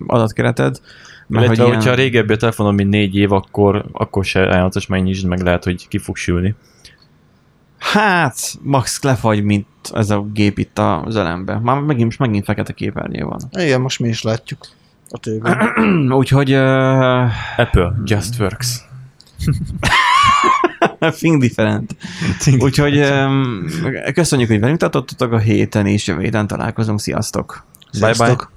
adatkereted. Mert Illetve, hogy hogyha ilyen... régebbi a telefonom, mint négy év, akkor, akkor se ajánlatos megnyisd, meg lehet, hogy ki fog sülni. Hát, max lefagy, mint ez a gép itt a zelembe. Már megint, megint fekete képernyő van. Igen, most mi is látjuk a tévén. Úgyhogy... Uh... Apple, just works. Think different. Úgyhogy köszönjük, hogy velünk tartottatok a héten, és jövő héten találkozunk. Sziasztok! Bye-bye.